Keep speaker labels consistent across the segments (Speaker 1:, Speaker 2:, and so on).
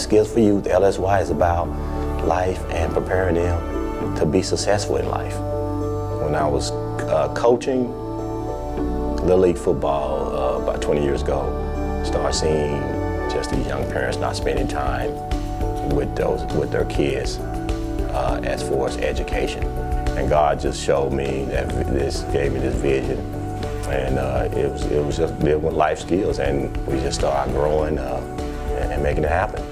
Speaker 1: Skills for Youth, LSY, is about life and preparing them to be successful in life. When I was uh, coaching Little League football uh, about 20 years ago, started seeing just these young parents not spending time with those with their kids uh, as far as education. And God just showed me that this gave me this vision, and uh, it was it was just dealing with life skills, and we just started growing uh, and making it happen.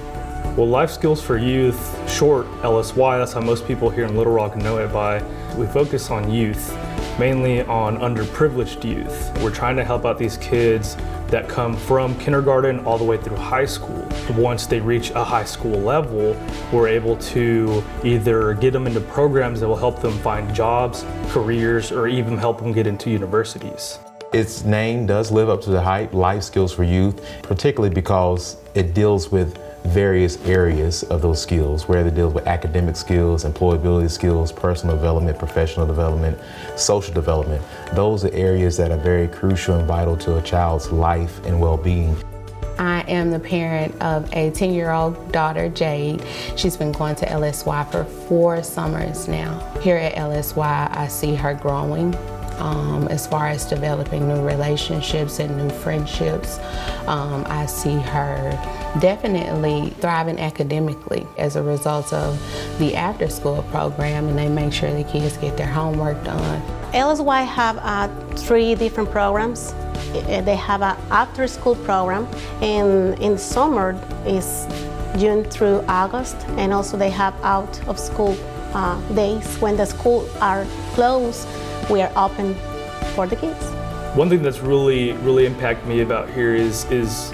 Speaker 2: Well, Life Skills for Youth, short LSY, that's how most people here in Little Rock know it by. We focus on youth, mainly on underprivileged youth. We're trying to help out these kids that come from kindergarten all the way through high school. Once they reach a high school level, we're able to either get them into programs that will help them find jobs, careers, or even help them get into universities.
Speaker 3: Its name does live up to the hype, Life Skills for Youth, particularly because it deals with various areas of those skills, where they deal with academic skills, employability skills, personal development, professional development, social development. Those are areas that are very crucial and vital to a child's life and well-being.
Speaker 4: I am the parent of a 10 year old daughter, Jade. She's been going to LSY for four summers now. Here at LSY, I see her growing um, as far as developing new relationships and new friendships. Um, I see her definitely thriving academically as a result of the after school program and they make sure the kids get their homework done.
Speaker 5: LSY have uh, three different programs. They have an after school program and in summer is June through August and also they have out of school uh, days when the school are closed we are open for the kids.
Speaker 2: One thing that's really, really impacted me about here is is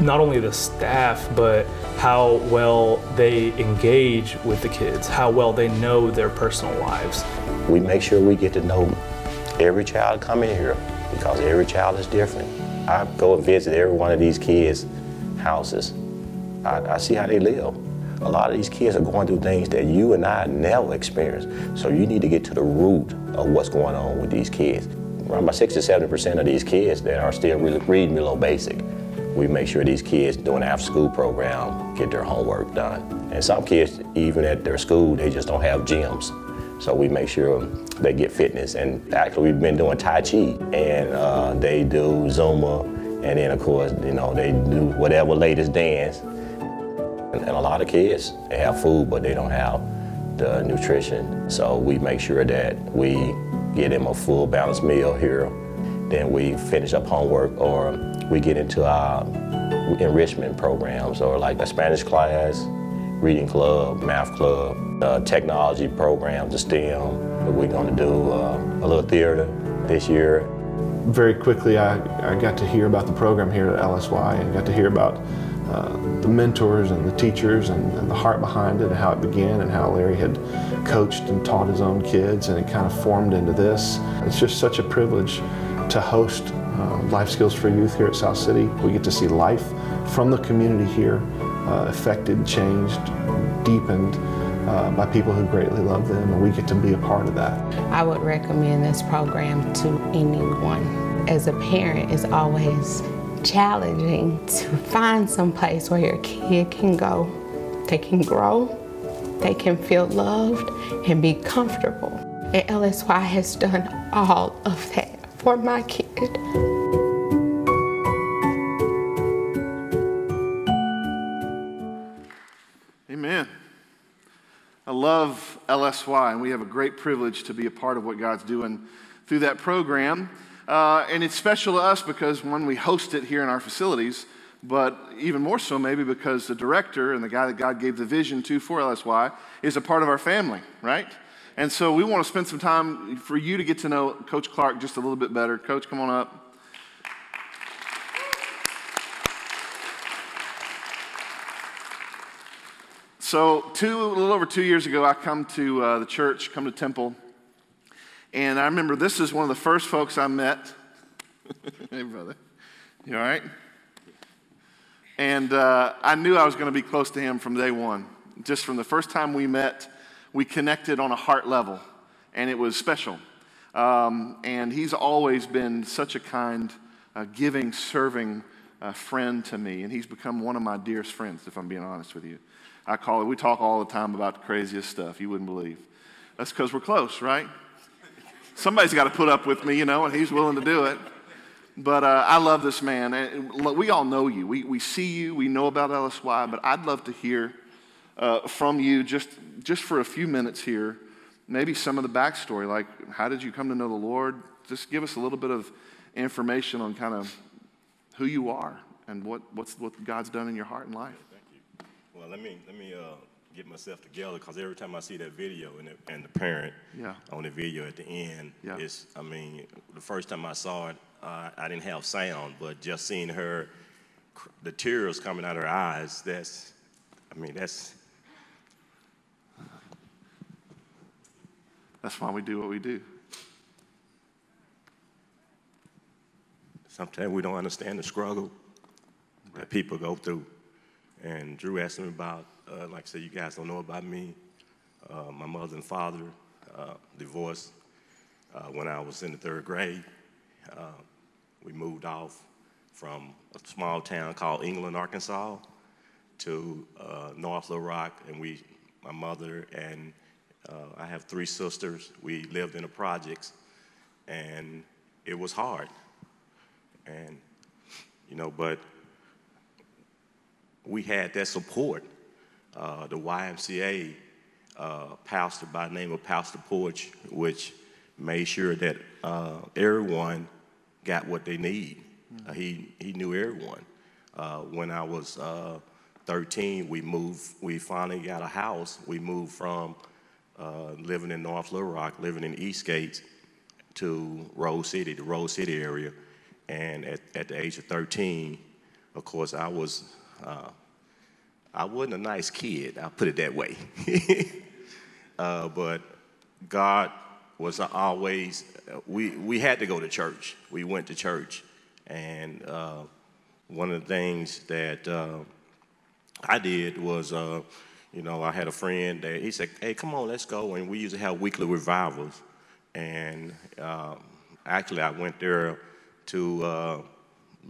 Speaker 2: not only the staff, but how well they engage with the kids, how well they know their personal lives.
Speaker 1: We make sure we get to know every child coming here because every child is different. I go and visit every one of these kids' houses. I, I see how they live. A lot of these kids are going through things that you and I never experienced. So you need to get to the root of what's going on with these kids. Around about 60 70% of these kids that are still really reading below basic. We make sure these kids doing after school program get their homework done. And some kids, even at their school, they just don't have gyms. So we make sure they get fitness. And actually, we've been doing Tai Chi, and uh, they do Zumba, and then of course, you know, they do whatever latest dance. And a lot of kids, they have food, but they don't have the nutrition. So we make sure that we get them a full balanced meal here. Then we finish up homework or we get into our enrichment programs or like a Spanish class, reading club, math club, uh, technology programs, the STEM. We're going to do uh, a little theater this year.
Speaker 6: Very quickly, I, I got to hear about the program here at LSY and got to hear about uh, the mentors and the teachers and, and, the heart behind it and how it began and how Larry had coached and taught his own kids and it kind of formed into this. It's just such a privilege to host uh, Life Skills for Youth here at South City. We get to see life from the community here uh, affected, changed, deepened. Uh, by people who greatly love them, and we get to be a part of that.
Speaker 4: I would recommend this program to anyone. As a parent, it's always challenging to find some place where your kid can go. They can grow, they can feel loved, and be comfortable. And LSY has done all of that for my kid.
Speaker 7: Amen. I love LSY, and we have a great privilege to be a part of what God's doing through that program. Uh, and it's special to us because, one, we host it here in our facilities, but even more so, maybe because the director and the guy that God gave the vision to for LSY is a part of our family, right? And so we want to spend some time for you to get to know Coach Clark just a little bit better. Coach, come on up. So, two, a little over two years ago, I come to uh, the church, come to Temple, and I remember this is one of the first folks I met. hey, brother. You all right? And uh, I knew I was going to be close to him from day one. Just from the first time we met, we connected on a heart level, and it was special. Um, and he's always been such a kind, uh, giving, serving uh, friend to me, and he's become one of my dearest friends, if I'm being honest with you. I call it, we talk all the time about the craziest stuff you wouldn't believe. That's because we're close, right? Somebody's got to put up with me, you know, and he's willing to do it. But uh, I love this man. And we all know you. We, we see you. We know about LSY. But I'd love to hear uh, from you just, just for a few minutes here, maybe some of the backstory. Like, how did you come to know the Lord? Just give us a little bit of information on kind of who you are and what, what's, what God's done in your heart and life.
Speaker 8: Thank you. Well, let me, let me uh, get myself together because every time I see that video and the, and the parent
Speaker 7: yeah.
Speaker 8: on the video at the end,
Speaker 7: yeah.
Speaker 8: it's, I mean, the first time I saw it, uh, I didn't have sound, but just seeing her, the tears coming out of her eyes, that's, I mean, that's.
Speaker 7: That's why we do what we do.
Speaker 8: Sometimes we don't understand the struggle that people go through. And Drew asked me about, uh, like I said, you guys don't know about me. Uh, my mother and father uh, divorced uh, when I was in the third grade. Uh, we moved off from a small town called England, Arkansas, to uh, North Little Rock, and we, my mother and I have three sisters. We lived in the projects, and it was hard. And you know, but we had that support. Uh, the YMCA uh, pastor by name of Pastor Porch, which made sure that uh, everyone got what they need. Mm-hmm. he, he knew everyone. Uh, when I was uh, 13, we moved, we finally got a house. We moved from uh, living in North Little Rock, living in East Gates to Rose City, the Rose City area. And at, at the age of 13, of course, I was uh, I wasn't a nice kid, I'll put it that way. uh, but God was always, we, we had to go to church. We went to church. And uh, one of the things that uh, I did was, uh, you know, I had a friend that he said, hey, come on, let's go. And we used to have weekly revivals. And uh, actually, I went there to uh,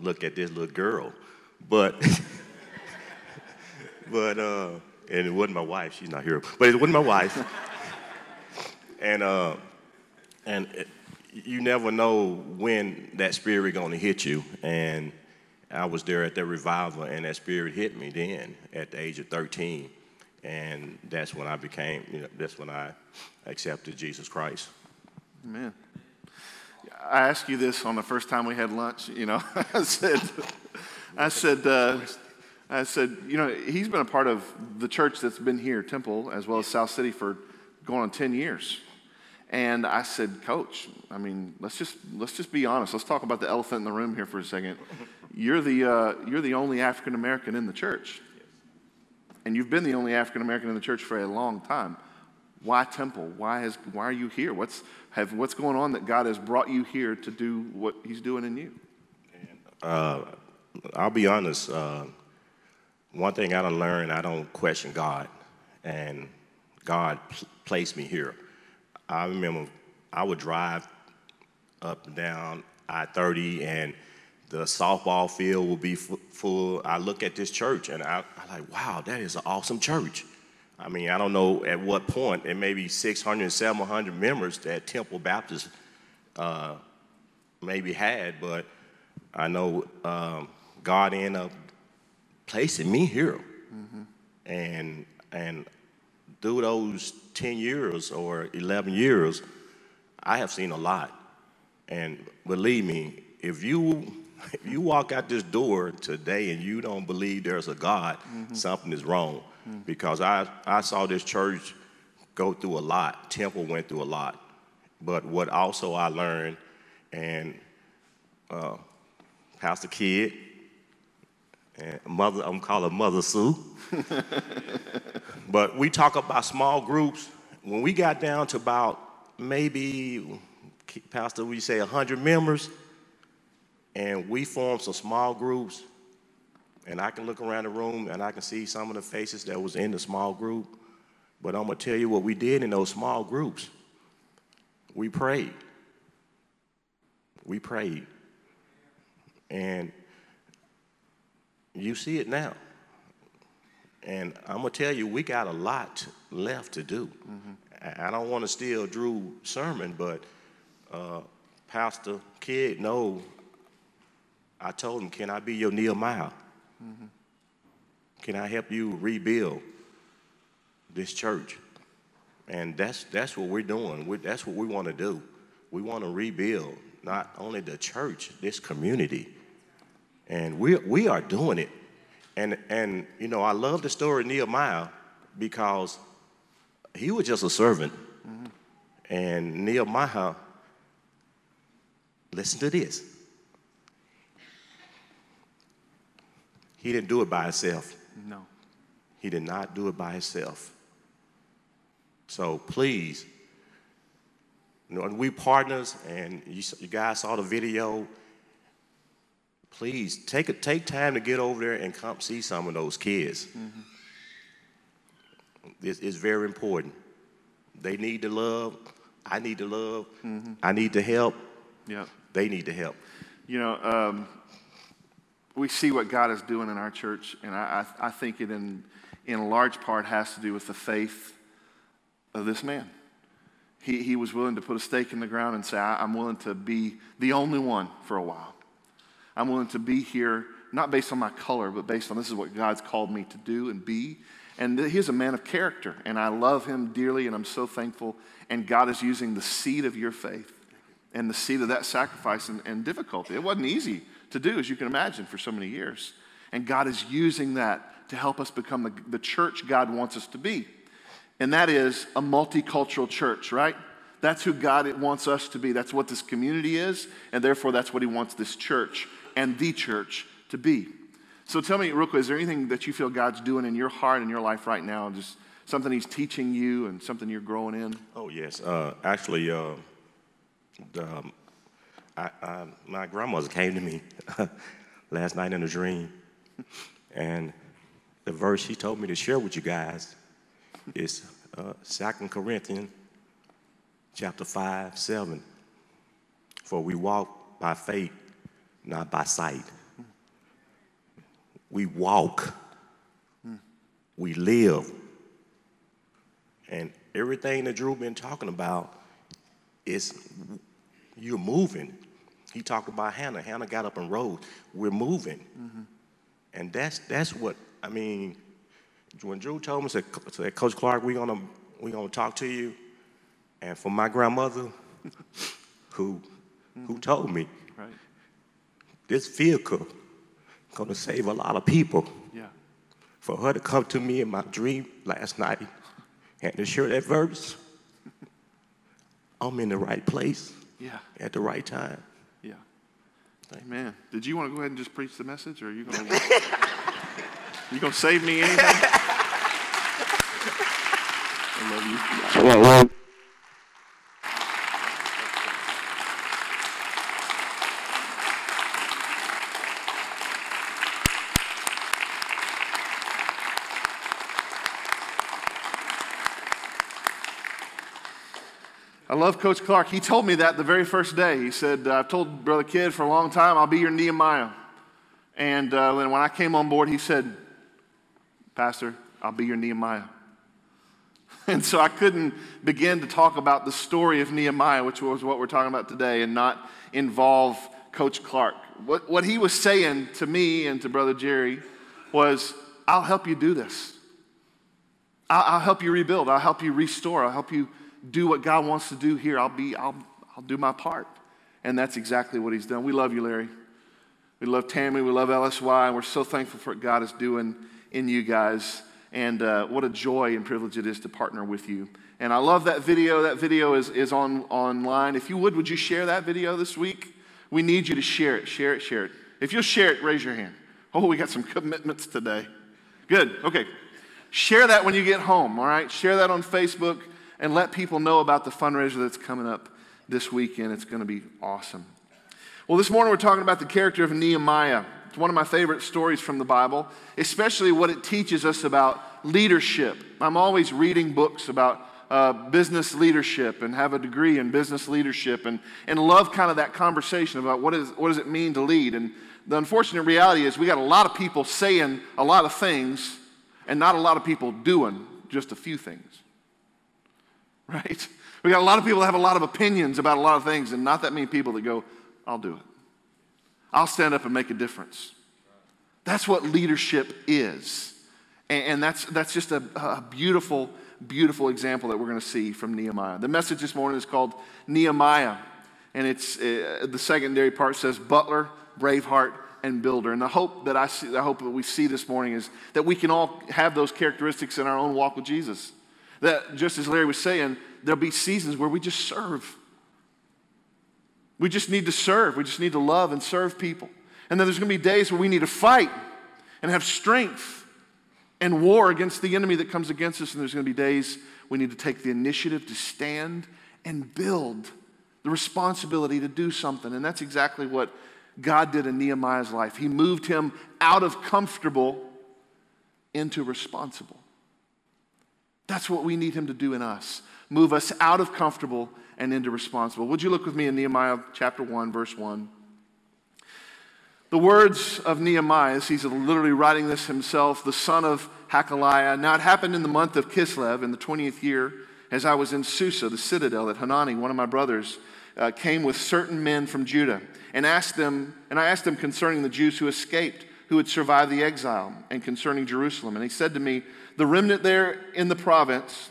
Speaker 8: look at this little girl. But but uh, and it wasn't my wife. She's not here, but it wasn't my wife. and uh, and it, you never know when that spirit going to hit you. And I was there at that revival, and that spirit hit me then at the age of 13, and that's when I became. You know, that's when I accepted Jesus Christ.
Speaker 7: Amen. I asked you this on the first time we had lunch. You know, I said, I said, uh, I said, you know, he's been a part of the church that's been here, Temple, as well as South City, for going on 10 years. And I said, Coach, I mean, let's just let's just be honest. Let's talk about the elephant in the room here for a second. You're the uh, you're the only African American in the church, and you've been the only African American in the church for a long time. Why Temple? Why has why are you here? What's have what's going on that God has brought you here to do what He's doing in you?
Speaker 8: Uh, I'll be honest. Uh, one thing I don't learn, I don't question God, and God pl- placed me here. I remember I would drive up and down I-30, and the softball field will be full. I look at this church, and I, I like, wow, that is an awesome church. I mean, I don't know at what point, it may be 600, 700 members that Temple Baptist uh, maybe had, but I know um, God ended up placing me here. Mm-hmm. And, and through those 10 years or 11 years, I have seen a lot. And believe me, if you if you walk out this door today and you don't believe there's a God, mm-hmm. something is wrong. Mm-hmm. Because I, I saw this church go through a lot. Temple went through a lot. But what also I learned, and uh, Pastor Kidd, and mother, I'm calling Mother Sue. but we talk about small groups. When we got down to about maybe, Pastor, we say 100 members, and we formed some small groups, and I can look around the room and I can see some of the faces that was in the small group. But I'm gonna tell you what we did in those small groups. We prayed. We prayed. And you see it now. And I'm gonna tell you, we got a lot left to do. I I don't want to steal Drew's sermon, but uh, Pastor Kidd, no, I told him, can I be your Nehemiah? Can I help you rebuild this church? And that's that's what we're doing. we that's what we want to do. We want to rebuild not only the church, this community, and we we are doing it. And and you know, I love the story of Nehemiah because he was just a servant, mm-hmm. and Nehemiah. Listen to this. He didn't do it by himself.
Speaker 7: No.
Speaker 8: He did not do it by himself. So please, you know, we partners, and you, you guys saw the video. Please take a, take time to get over there and come see some of those kids. It's, it's very important. They need the love. I need the love. I need the help.
Speaker 7: Yeah.
Speaker 8: They need the help.
Speaker 7: You know, um, we see what God is doing in our church, and I, I, I think it in, in large part has to do with the faith of this man. He, he was willing to put a stake in the ground and say, I'm willing to be the only one for a while. I'm willing to be here, not based on my color, but based on this is what God's called me to do and be. And he's a man of character, and I love him dearly, and I'm so thankful. And God is using the seed of your faith and the seed of that sacrifice and, and difficulty. It wasn't easy to do, as you can imagine, for so many years. And God is using that to help us become the, the church God wants us to be. And that is a multicultural church, right? That's who God wants us to be. That's what this community is, and therefore that's what He wants this church and the church to be. So tell me, real quick, is there anything that you feel God's doing in your heart and your life right now? Just something He's teaching you and something you're growing in?
Speaker 8: Oh yes, uh, actually, uh, the, um, I, my grandmother came to me last night in a dream, and the verse she told me to share with you guys is uh, 2 Corinthians chapter 5, 7. For we walk by faith, not by sight. We walk, we live, and everything that Drew been talking about is you're moving. He talked about Hannah. Hannah got up and rode. We're moving. Mm-hmm. And that's that's what I mean. When Drew told me, said, said Coach Clark, we're gonna we gonna talk to you. And for my grandmother, who who mm-hmm. told me
Speaker 7: Right?
Speaker 8: this vehicle gonna save a lot of people.
Speaker 7: Yeah.
Speaker 8: For her to come to me in my dream last night and to share that verse, I'm in the right place
Speaker 7: Yeah.
Speaker 8: at the right time.
Speaker 7: Yeah. Amen. Did you want to go ahead and just preach the message, or are you going to? you going to save me anything? I love you. I love Coach Clark. He told me that the very first day. He said, I've told Brother Kidd for a long time, I'll be your Nehemiah. And uh, when I came on board, he said, Pastor, I'll be your Nehemiah. And so I couldn't begin to talk about the story of Nehemiah, which was what we're talking about today, and not involve Coach Clark. What, what he was saying to me and to Brother Jerry was, I'll help you do this. I'll, I'll help you rebuild. I'll help you restore. I'll help you do what God wants to do here. I'll be, I'll, I'll do my part. And that's exactly what he's done. We love you, Larry. We love Tammy. We love LSY. And we're so thankful for what God is doing in you guys. And uh, what a joy and privilege it is to partner with you. And I love that video. That video is, is on, online. If you would, would you share that video this week? We need you to share it, share it, share it. If you'll share it, raise your hand. Oh, we got some commitments today. Good. Okay. Share that when you get home, all right? Share that on Facebook and let people know about the fundraiser that's coming up this weekend. It's going to be awesome. Well, this morning we're talking about the character of Nehemiah. It's one of my favorite stories from the Bible, especially what it teaches us about leadership. I'm always reading books about uh, business leadership and have a degree in business leadership and, and love kind of that conversation about what, is, what does it mean to lead. And The unfortunate reality is we got a lot of people saying a lot of things and not a lot of people doing just a few things. Right? We got a lot of people that have a lot of opinions about a lot of things and not that many people that go, I'll do it. I'll stand up and make a difference. That's what leadership is. And, that's, that's just a, a beautiful, beautiful example that we're going to see from Nehemiah. The message this morning is called Nehemiah. And it's uh, the secondary part says butler, braveheart, and builder. And the hope that I see, the hope that we see this morning is that we can all have those characteristics in our own walk with Jesus. That just as Larry was saying, there'll be seasons where we just serve. We just need to serve. We just need to love and serve people. And then there's going to be days where we need to fight and have strength and war against the enemy that comes against us. And there's going to be days we need to take the initiative to stand and build the responsibility to do something. And that's exactly what God did in Nehemiah's life. He moved him out of comfortable into responsible. That's what we need him to do in us move us out of comfortable and into responsible. Would you look with me in Nehemiah chapter 1, verse 1? The words of Nehemiah, he's literally writing this himself, the son of Hakaliah. Now, it happened in the month of Kislev in the 20th year, as I was in Susa, the citadel, that Hanani, one of my brothers, uh, came with certain men from Judah and asked them, and I asked them concerning the Jews who escaped, who had survived the exile, and concerning Jerusalem. And he said to me, The remnant there in the province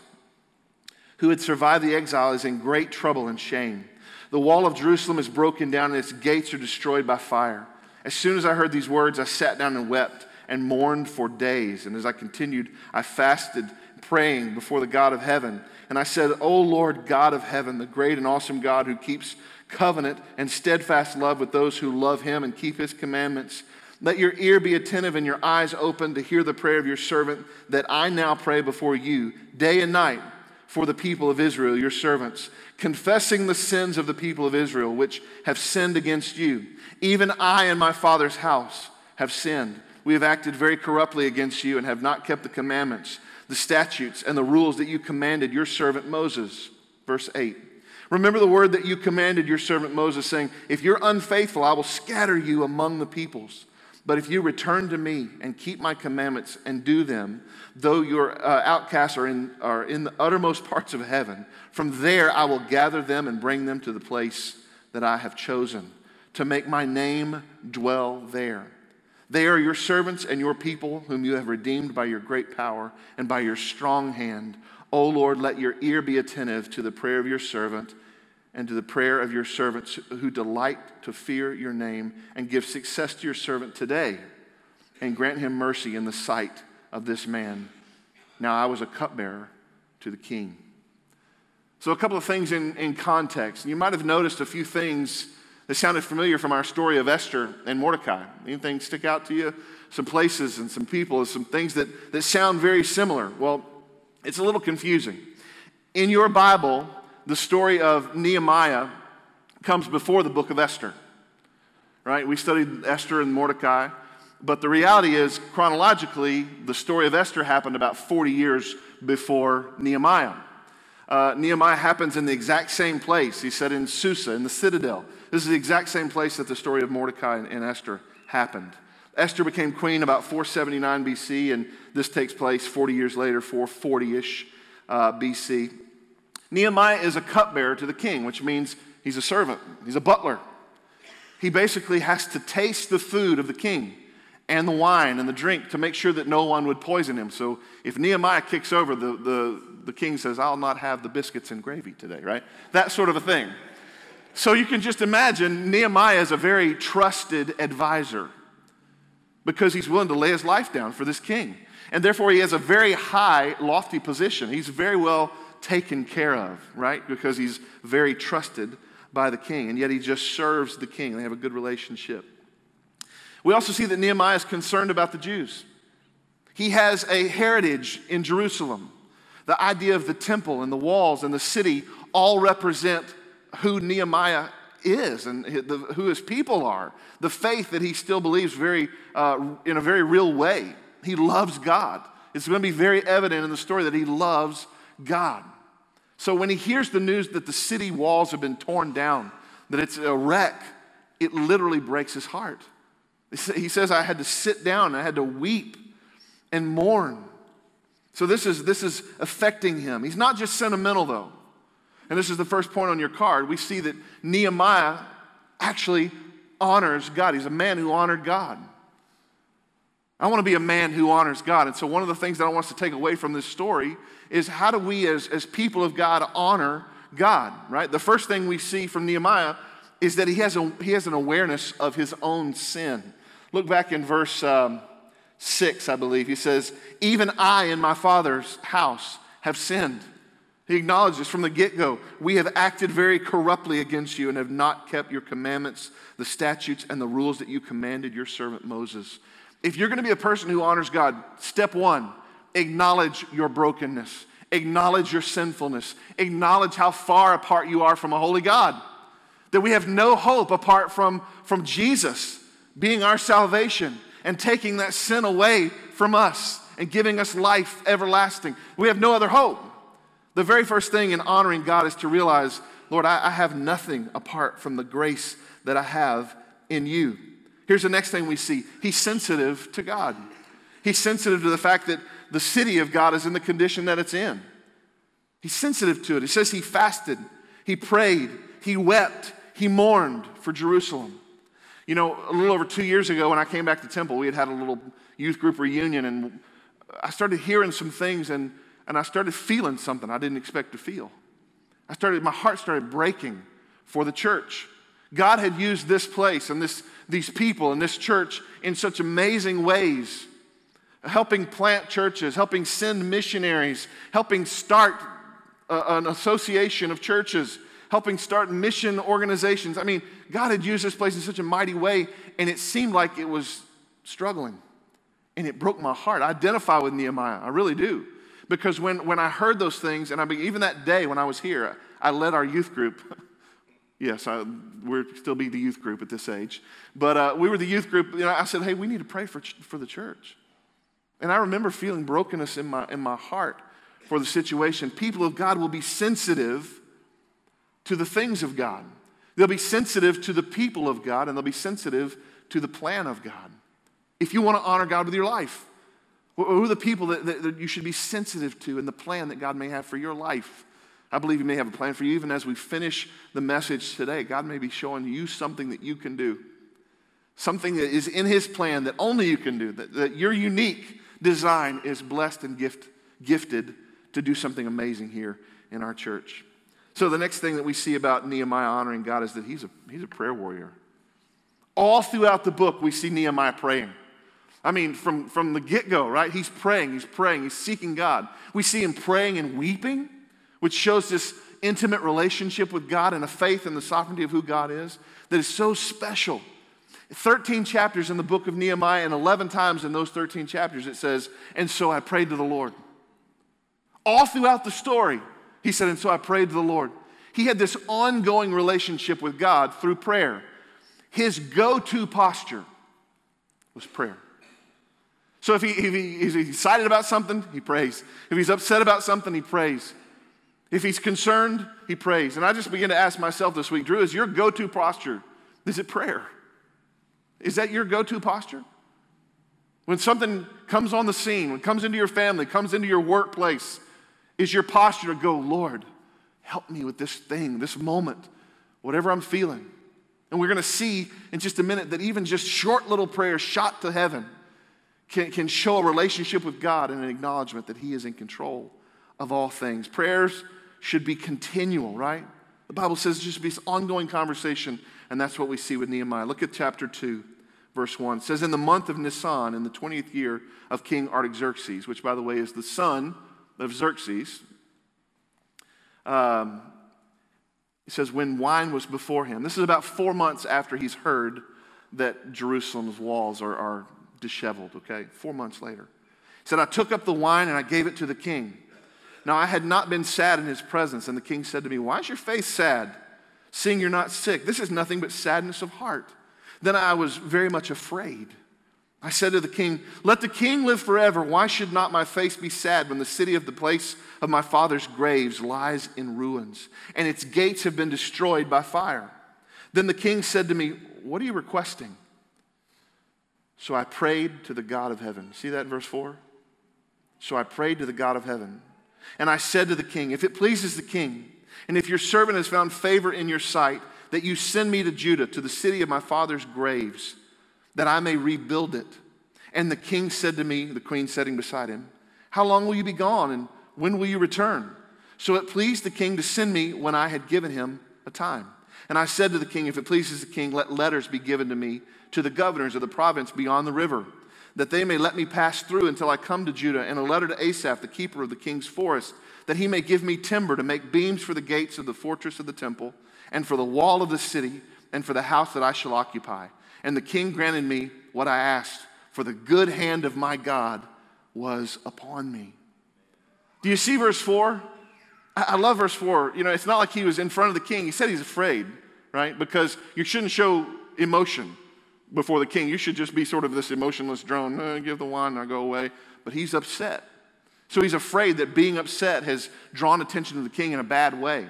Speaker 7: who had survived the exile is in great trouble and shame. The wall of Jerusalem is broken down, and its gates are destroyed by fire. As soon as I heard these words, I sat down and wept and mourned for days. And as I continued, I fasted, praying before the God of heaven. And I said, O Lord God of heaven, the great and awesome God who keeps covenant and steadfast love with those who love him and keep his commandments. Let your ear be attentive and your eyes open to hear the prayer of your servant that I now pray before you day and night for the people of Israel, your servants, confessing the sins of the people of Israel, which have sinned against you. Even I and my father's house have sinned. We have acted very corruptly against you and have not kept the commandments, the statutes, and the rules that you commanded your servant Moses. Verse 8. Remember the word that you commanded your servant Moses, saying, If you're unfaithful, I will scatter you among the peoples. But if you return to me and keep my commandments and do them, though your uh, outcasts are in, are in the uttermost parts of heaven, from there I will gather them and bring them to the place that I have chosen to make my name dwell there. They are your servants and your people, whom you have redeemed by your great power and by your strong hand. O Lord, let your ear be attentive to the prayer of your servant and to the prayer of your servants who delight to fear your name, and give success to your servant today, and grant him mercy in the sight of this man. Now I was a cupbearer to the king. So, a couple of things in, in context. You might have noticed a few things that sounded familiar from our story of Esther and Mordecai. Anything stick out to you? Some places and some people, some things that, that sound very similar. Well, it's a little confusing. In your Bible, the story of Nehemiah comes before the book of Esther. Right? We studied Esther and Mordecai, but the reality is, chronologically, the story of Esther happened about 40 years before Nehemiah. Uh, Nehemiah happens in the exact same place. He said in Susa, in the citadel. This is the exact same place that the story of Mordecai and, and Esther happened. Esther became queen about 479 BC, and this takes place 40 years later, 440 ish uh, BC. Nehemiah is a cupbearer to the king, which means he's a servant, he's a butler. He basically has to taste the food of the king and the wine and the drink to make sure that no one would poison him. So if Nehemiah kicks over, the, the, the king says, I'll not have the biscuits and gravy today, right? That sort of a thing. So you can just imagine Nehemiah is a very trusted advisor because he's willing to lay his life down for this king. And therefore, he has a very high, lofty position. He's very well taken care of, right? Because he's very trusted by the king, and yet he just serves the king. They have a good relationship. We also see that Nehemiah is concerned about the Jews. He has a heritage in Jerusalem. The idea of the temple and the walls and the city all represent who Nehemiah is and who his people are. The faith that he still believes very, uh, in a very real way. He loves God. It's going to be very evident in the story that he loves God. So when he hears the news that the city walls have been torn down, that it's a wreck, it literally breaks his heart. He says, I had to sit down, I had to weep and mourn. So this is, this is affecting him. He's not just sentimental, though. And this is the first point on your card. We see that Nehemiah actually honors God. He's a man who honored God. I want to be a man who honors God. And so, one of the things that I want us to take away from this story is how do we, as, as people of God, honor God, right? The first thing we see from Nehemiah is that he has, a, he has an awareness of his own sin. Look back in verse um, 6, I believe. He says, Even I in my father's house have sinned. He acknowledges from the get go, we have acted very corruptly against you and have not kept your commandments, the statutes, and the rules that you commanded your servant Moses. If you're going to be a person who honors God, step one, acknowledge your brokenness, acknowledge your sinfulness, acknowledge how far apart you are from a holy God, that we have no hope apart from, from Jesus being our salvation and taking that sin away from us and giving us life everlasting. We have no other hope. The very first thing in honoring God is to realize, Lord, I, I have nothing apart from the grace that I have in you. Here's the next thing we see He's sensitive to God. He's sensitive to the fact that the city of God is in the condition that it's in. He's sensitive to it. He says he fasted, he prayed, he wept, he mourned for Jerusalem. You know, a little over two years ago when I came back to Temple, we had had a little youth group reunion, and I started hearing some things, and, and I started feeling something I didn't expect to feel. I started, my heart started breaking for the church. God had used this place and this, these people and this church in such amazing ways, helping plant churches, helping send missionaries, helping start a, an association of churches, helping start mission organizations. I mean, God had used this place in such a mighty way, and it seemed like it was struggling. And it broke my heart. I identify with Nehemiah, I really do. Because when, when I heard those things, and I be, even that day when I was here, I led our youth group. yes, I, we're still be the youth group at this age. But uh, we were the youth group. You know, I said, hey, we need to pray for, for the church. And I remember feeling brokenness in my, in my heart for the situation. People of God will be sensitive to the things of God. They'll be sensitive to the people of God and they'll be sensitive to the plan of God. If you want to honor God with your life, who are the people that, that, that, you should be sensitive to in the plan that God may have for your life? I believe He may have a plan for you even as we finish the message today. God may be showing you something that you can do, something that is in His plan that only you can do, that, that your unique design is blessed and gift, gifted to do something amazing here in our church. So, the next thing that we see about Nehemiah honoring God is that he's a, he's a prayer warrior. All throughout the book, we see Nehemiah praying. I mean, from, from the get go, right? He's praying, he's praying, he's seeking God. We see him praying and weeping, which shows this intimate relationship with God and a faith in the sovereignty of who God is that is so special. 13 chapters in the book of Nehemiah, and 11 times in those 13 chapters it says, And so I prayed to the Lord. All throughout the story, he said, And so I prayed to the Lord. He had this ongoing relationship with God through prayer. His go to posture was prayer. So if, he, if he, he's excited about something, he prays. If he's upset about something, he prays. If he's concerned, he prays. And I just began to ask myself this week, Drew, is your go to posture, is it prayer? Is that your go to posture? When something comes on the scene, when it comes into your family, comes into your workplace, is your posture to go, Lord, help me with this thing, this moment, whatever I'm feeling? And we're going to see in just a minute that even just short little prayers shot to heaven can, can show a relationship with God and an acknowledgement that He is in control of all things. Prayers should be continual, right? The Bible says it should be this ongoing conversation, and that's what we see with Nehemiah. Look at chapter 2, verse 1. It says, In the month of Nisan, in the 20th year of King Artaxerxes, which, by the way, is the son of Xerxes. Um, he says, when wine was before him. This is about four months after he's heard that Jerusalem's walls are, are disheveled, okay? Four months later. He said, I took up the wine and I gave it to the king. Now I had not been sad in his presence, and the king said to me, Why is your face sad, seeing you're not sick? This is nothing but sadness of heart. Then I was very much afraid. I said to the king, Let the king live forever. Why should not my face be sad when the city of the place of my father's graves lies in ruins, and its gates have been destroyed by fire? Then the king said to me, What are you requesting? So I prayed to the God of heaven. See that in verse 4? So I prayed to the God of heaven. And I said to the king, If it pleases the king, and if your servant has found favor in your sight, that you send me to Judah, to the city of my father's graves, that I may rebuild it. And the king said to me, the queen sitting beside him, How long will you be gone, and when will you return? So it pleased the king to send me when I had given him a time. And I said to the king, If it pleases the king, let letters be given to me to the governors of the province beyond the river, that they may let me pass through until I come to Judah, and a letter to Asaph, the keeper of the king's forest, that he may give me timber to make beams for the gates of the fortress of the temple, and for the wall of the city, and for the house that I shall occupy. And the king granted me what I asked, for the good hand of my God was upon me. Do you see verse 4? I love verse 4. You know, it's not like he was in front of the king. He said he's afraid, right? Because you shouldn't show emotion before the king. You should just be sort of this emotionless drone. Eh, give the wine, and I go away. But he's upset. So he's afraid that being upset has drawn attention to the king in a bad way.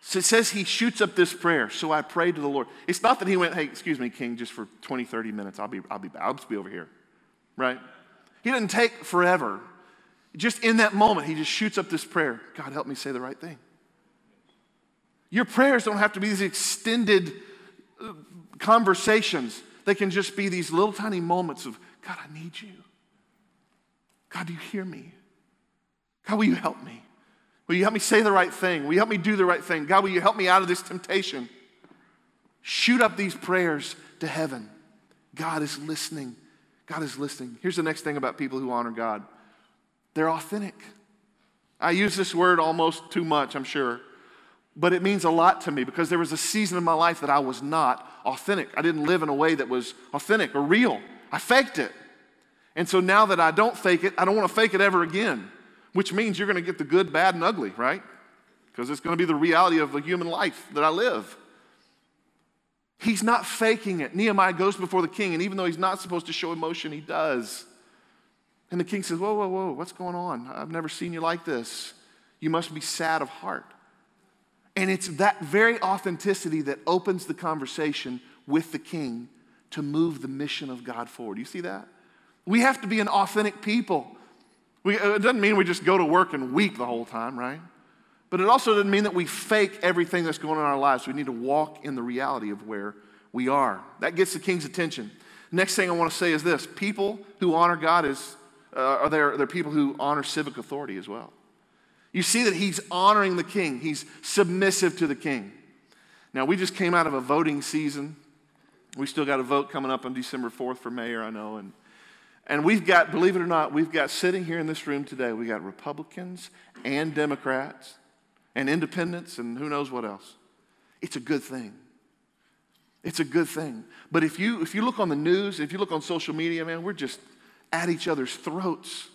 Speaker 7: So it says he shoots up this prayer. So I prayed to the Lord. It's not that he went, hey, excuse me, king, just for 20, 30 minutes. I'll be, I'll be, I'll just be over here, right? He didn't take forever. Just in that moment, he just shoots up this prayer God, help me say the right thing. Your prayers don't have to be these extended uh, conversations, they can just be these little tiny moments of, God, I need you. God, do you hear me? God, will you help me? Will you help me say the right thing? Will you help me do the right thing? God, will you help me out of this temptation? Shoot up these prayers to heaven. God is listening. God is listening. Here's the next thing about people who honor God they're authentic. I use this word almost too much, I'm sure, but it means a lot to me because there was a season in my life that I was not authentic. I didn't live in a way that was authentic or real. I faked it. And so now that I don't fake it, I don't want to fake it ever again, which means you're going to get the good, bad, and ugly, right? Because it's going to be the reality of the human life that I live. He's not faking it. Nehemiah goes before the king, and even though he's not supposed to show emotion, he does. And the king says, Whoa, whoa, whoa, what's going on? I've never seen you like this. You must be sad of heart. And it's that very authenticity that opens the conversation with the king to move the mission of God forward. You see that? We have to be an authentic people. We, it doesn't mean we just go to work and weep the whole time, right? But it also doesn't mean that we fake everything that's going on in our lives. We need to walk in the reality of where we are. That gets the king's attention. Next thing I want to say is this people who honor God is, uh, are there, they're people who honor civic authority as well. You see that he's honoring the king, he's submissive to the king. Now, we just came out of a voting season. We still got a vote coming up on December 4th for mayor, I know. And, and we've got, believe it or not, we've got sitting here in this room today, we got Republicans and Democrats and independents and who knows what else. It's a good thing. It's a good thing. But if you, if you look on the news, if you look on social media, man, we're just at each other's throats.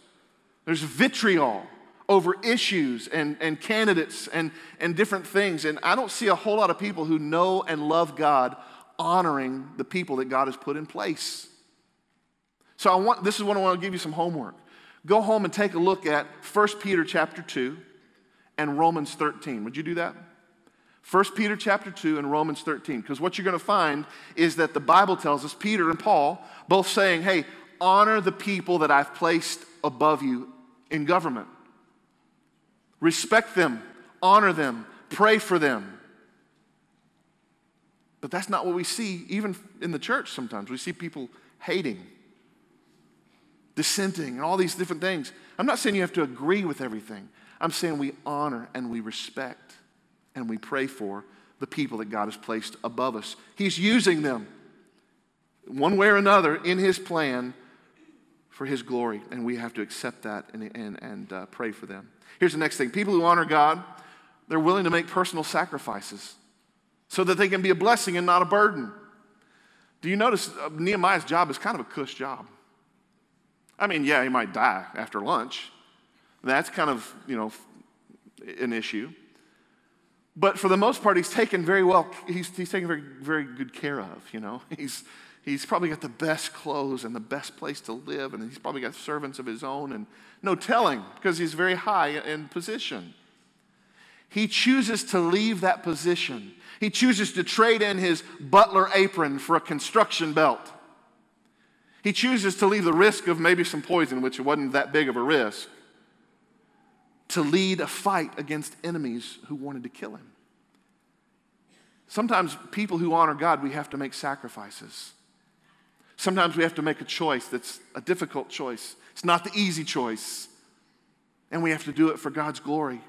Speaker 7: There's vitriol over issues and, and candidates and, and different things. And I don't see a whole lot of people who know and love God honoring the people that God has put in place. So I want this is what I want to give you some homework. Go home and take a look at 1 Peter chapter 2 and Romans 13. Would you do that? 1 Peter chapter 2 and Romans 13. Because what you're going to find is that the Bible tells us, Peter and Paul, both saying, hey, honor the people that I've placed above you in government. Respect them, honor them, pray for them. But that's not what we see even in the church sometimes. We see people hating, dissenting, and all these different things. I'm not saying you have to agree with everything. I'm saying we honor and we respect and we pray for the people that God has placed above us. He's using them one way or another in His plan for His glory, and we have to accept that and, and, and uh, pray for them. Here's the next thing people who honor God, they're willing to make personal sacrifices so that they can be a blessing and not a burden. Do you notice uh, Nehemiah's job is kind of a cush job? I mean, yeah, he might die after lunch. That's kind of, you know, an issue. But for the most part, he's taken very well, he's, he's taken very, very good care of, you know. He's, he's probably got the best clothes and the best place to live, and he's probably got servants of his own, and no telling because he's very high in position. He chooses to leave that position. He chooses to trade in his butler apron for a construction belt. He chooses to leave the risk of maybe some poison, which wasn't that big of a risk, to lead a fight against enemies who wanted to kill him. Sometimes people who honor God, we have to make sacrifices. Sometimes we have to make a choice that's a difficult choice. It's not the easy choice. And we have to do it for God's glory.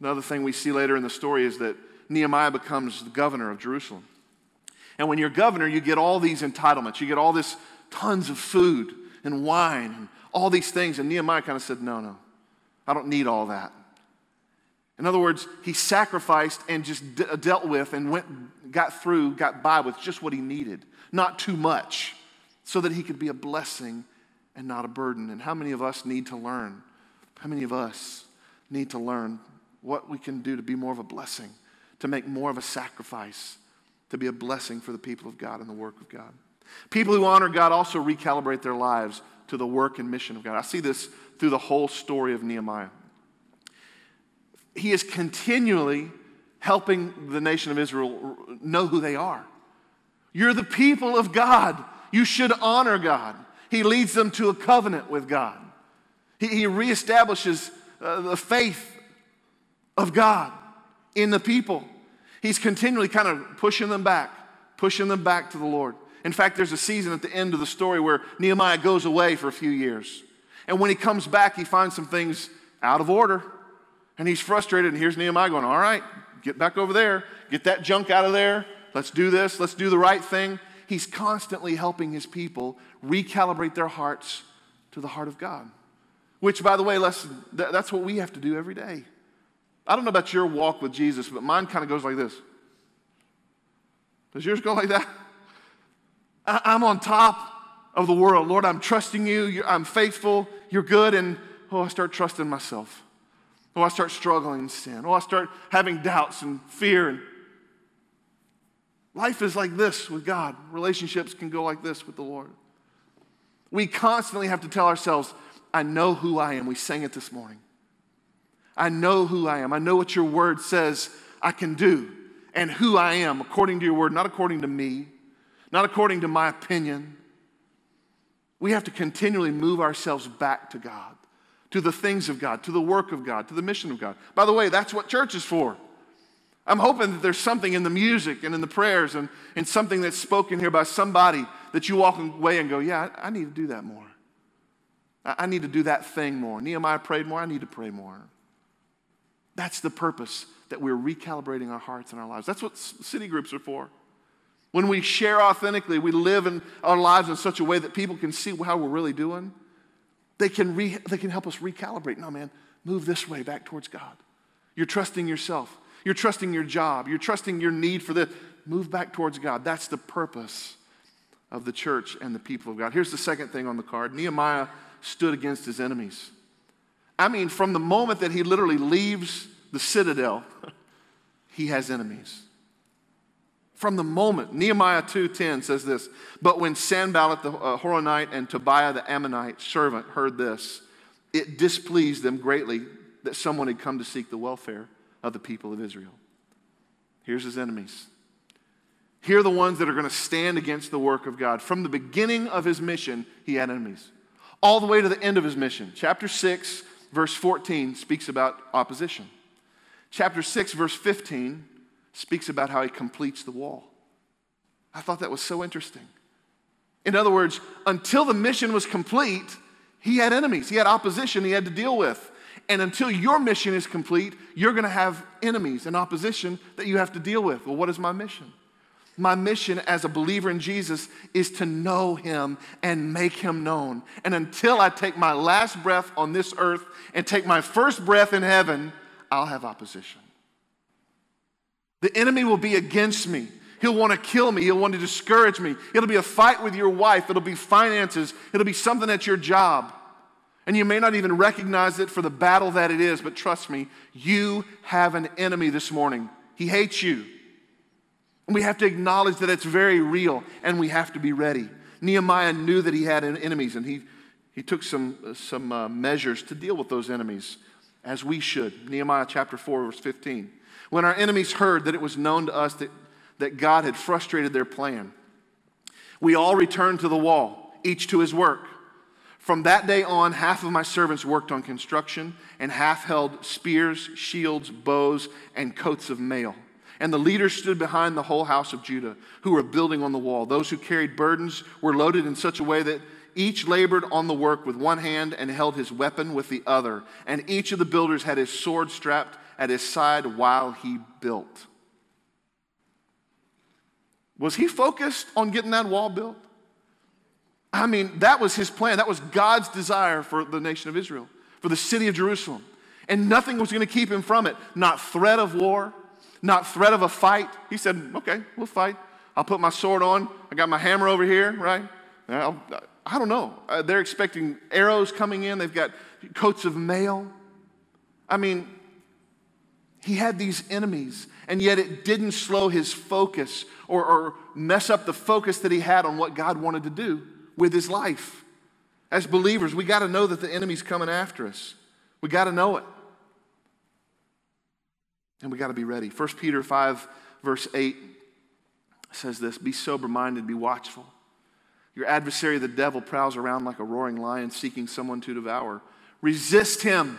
Speaker 7: Another thing we see later in the story is that Nehemiah becomes the governor of Jerusalem. And when you're governor, you get all these entitlements. You get all this tons of food and wine and all these things. And Nehemiah kind of said, No, no, I don't need all that. In other words, he sacrificed and just de- uh, dealt with and went, got through, got by with just what he needed, not too much, so that he could be a blessing and not a burden. And how many of us need to learn? How many of us need to learn what we can do to be more of a blessing, to make more of a sacrifice, to be a blessing for the people of God and the work of God? People who honor God also recalibrate their lives to the work and mission of God. I see this through the whole story of Nehemiah he is continually helping the nation of Israel know who they are. You're the people of God. You should honor God. He leads them to a covenant with God. He, he reestablishes uh, the faith of God in the people. He's continually kind of pushing them back, pushing them back to the Lord. In fact, there's a season at the end of the story where Nehemiah goes away for a few years. And when he comes back, he finds some things out of order. And he's frustrated, and here's Nehemiah going, All right, get back over there, get that junk out of there, let's do this, let's do the right thing. He's constantly helping his people recalibrate their hearts to the heart of God. Which, by the way, that's what we have to do every day. I don't know about your walk with Jesus, but mine kind of goes like this. Does yours go like that? I'm on top of the world. Lord, I'm trusting you. I'm faithful. You're good. And oh, I start trusting myself. Oh, I start struggling in sin. Oh, I start having doubts and fear. And life is like this with God. Relationships can go like this with the Lord. We constantly have to tell ourselves, I know who I am. We sang it this morning. I know who I am. I know what your word says I can do and who I am according to your word, not according to me, not according to my opinion. We have to continually move ourselves back to God to the things of God, to the work of God, to the mission of God. By the way, that's what church is for. I'm hoping that there's something in the music and in the prayers and, and something that's spoken here by somebody that you walk away and go, yeah, I, I need to do that more. I, I need to do that thing more. Nehemiah prayed more. I need to pray more. That's the purpose that we're recalibrating our hearts and our lives. That's what city groups are for. When we share authentically, we live in our lives in such a way that people can see how we're really doing. They can, re, they can help us recalibrate. No, man, move this way back towards God. You're trusting yourself. You're trusting your job. You're trusting your need for this. Move back towards God. That's the purpose of the church and the people of God. Here's the second thing on the card Nehemiah stood against his enemies. I mean, from the moment that he literally leaves the citadel, he has enemies. From the moment, Nehemiah 2.10 says this, But when Sanballat the uh, Horonite and Tobiah the Ammonite servant heard this, it displeased them greatly that someone had come to seek the welfare of the people of Israel. Here's his enemies. Here are the ones that are going to stand against the work of God. From the beginning of his mission, he had enemies. All the way to the end of his mission. Chapter 6, verse 14 speaks about opposition. Chapter 6, verse 15 speaks about how he completes the wall. I thought that was so interesting. In other words, until the mission was complete, he had enemies, he had opposition he had to deal with. And until your mission is complete, you're going to have enemies and opposition that you have to deal with. Well, what is my mission? My mission as a believer in Jesus is to know him and make him known. And until I take my last breath on this earth and take my first breath in heaven, I'll have opposition. The enemy will be against me. He'll want to kill me. He'll want to discourage me. It'll be a fight with your wife. It'll be finances. It'll be something at your job. And you may not even recognize it for the battle that it is, but trust me, you have an enemy this morning. He hates you. We have to acknowledge that it's very real and we have to be ready. Nehemiah knew that he had enemies and he, he took some, some uh, measures to deal with those enemies, as we should. Nehemiah chapter 4, verse 15. When our enemies heard that it was known to us that, that God had frustrated their plan, We all returned to the wall, each to his work. From that day on, half of my servants worked on construction, and half held spears, shields, bows, and coats of mail. And the leaders stood behind the whole house of Judah, who were building on the wall. Those who carried burdens were loaded in such a way that each labored on the work with one hand and held his weapon with the other. And each of the builders had his sword strapped at his side while he built. Was he focused on getting that wall built? I mean, that was his plan. That was God's desire for the nation of Israel, for the city of Jerusalem. And nothing was going to keep him from it. Not threat of war, not threat of a fight. He said, okay, we'll fight. I'll put my sword on. I got my hammer over here, right? I'll, I don't know. Uh, they're expecting arrows coming in. They've got coats of mail. I mean, he had these enemies, and yet it didn't slow his focus or, or mess up the focus that he had on what God wanted to do with his life. As believers, we got to know that the enemy's coming after us. We got to know it. And we got to be ready. 1 Peter 5, verse 8 says this Be sober minded, be watchful. Your adversary, the devil, prowls around like a roaring lion seeking someone to devour. Resist him,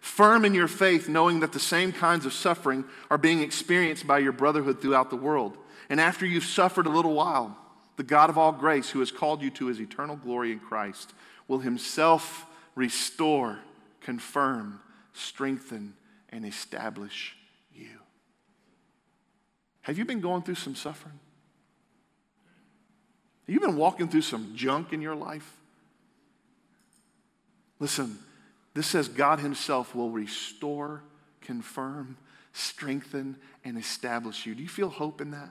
Speaker 7: firm in your faith, knowing that the same kinds of suffering are being experienced by your brotherhood throughout the world. And after you've suffered a little while, the God of all grace, who has called you to his eternal glory in Christ, will himself restore, confirm, strengthen, and establish. Have you been going through some suffering? Have you been walking through some junk in your life? Listen, this says God Himself will restore, confirm, strengthen, and establish you. Do you feel hope in that?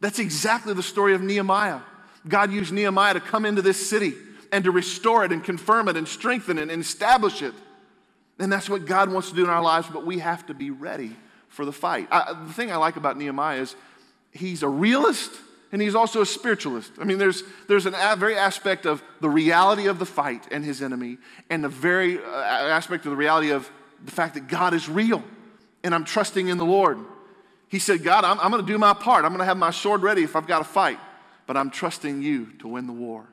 Speaker 7: That's exactly the story of Nehemiah. God used Nehemiah to come into this city and to restore it and confirm it and strengthen it and establish it. And that's what God wants to do in our lives, but we have to be ready for the fight. I, the thing I like about Nehemiah is he's a realist and he's also a spiritualist. I mean, there's, there's an a, very aspect of the reality of the fight and his enemy, and the very uh, aspect of the reality of the fact that God is real, and I'm trusting in the Lord. He said, God, I'm, I'm going to do my part. I'm going to have my sword ready if I've got to fight, but I'm trusting you to win the war.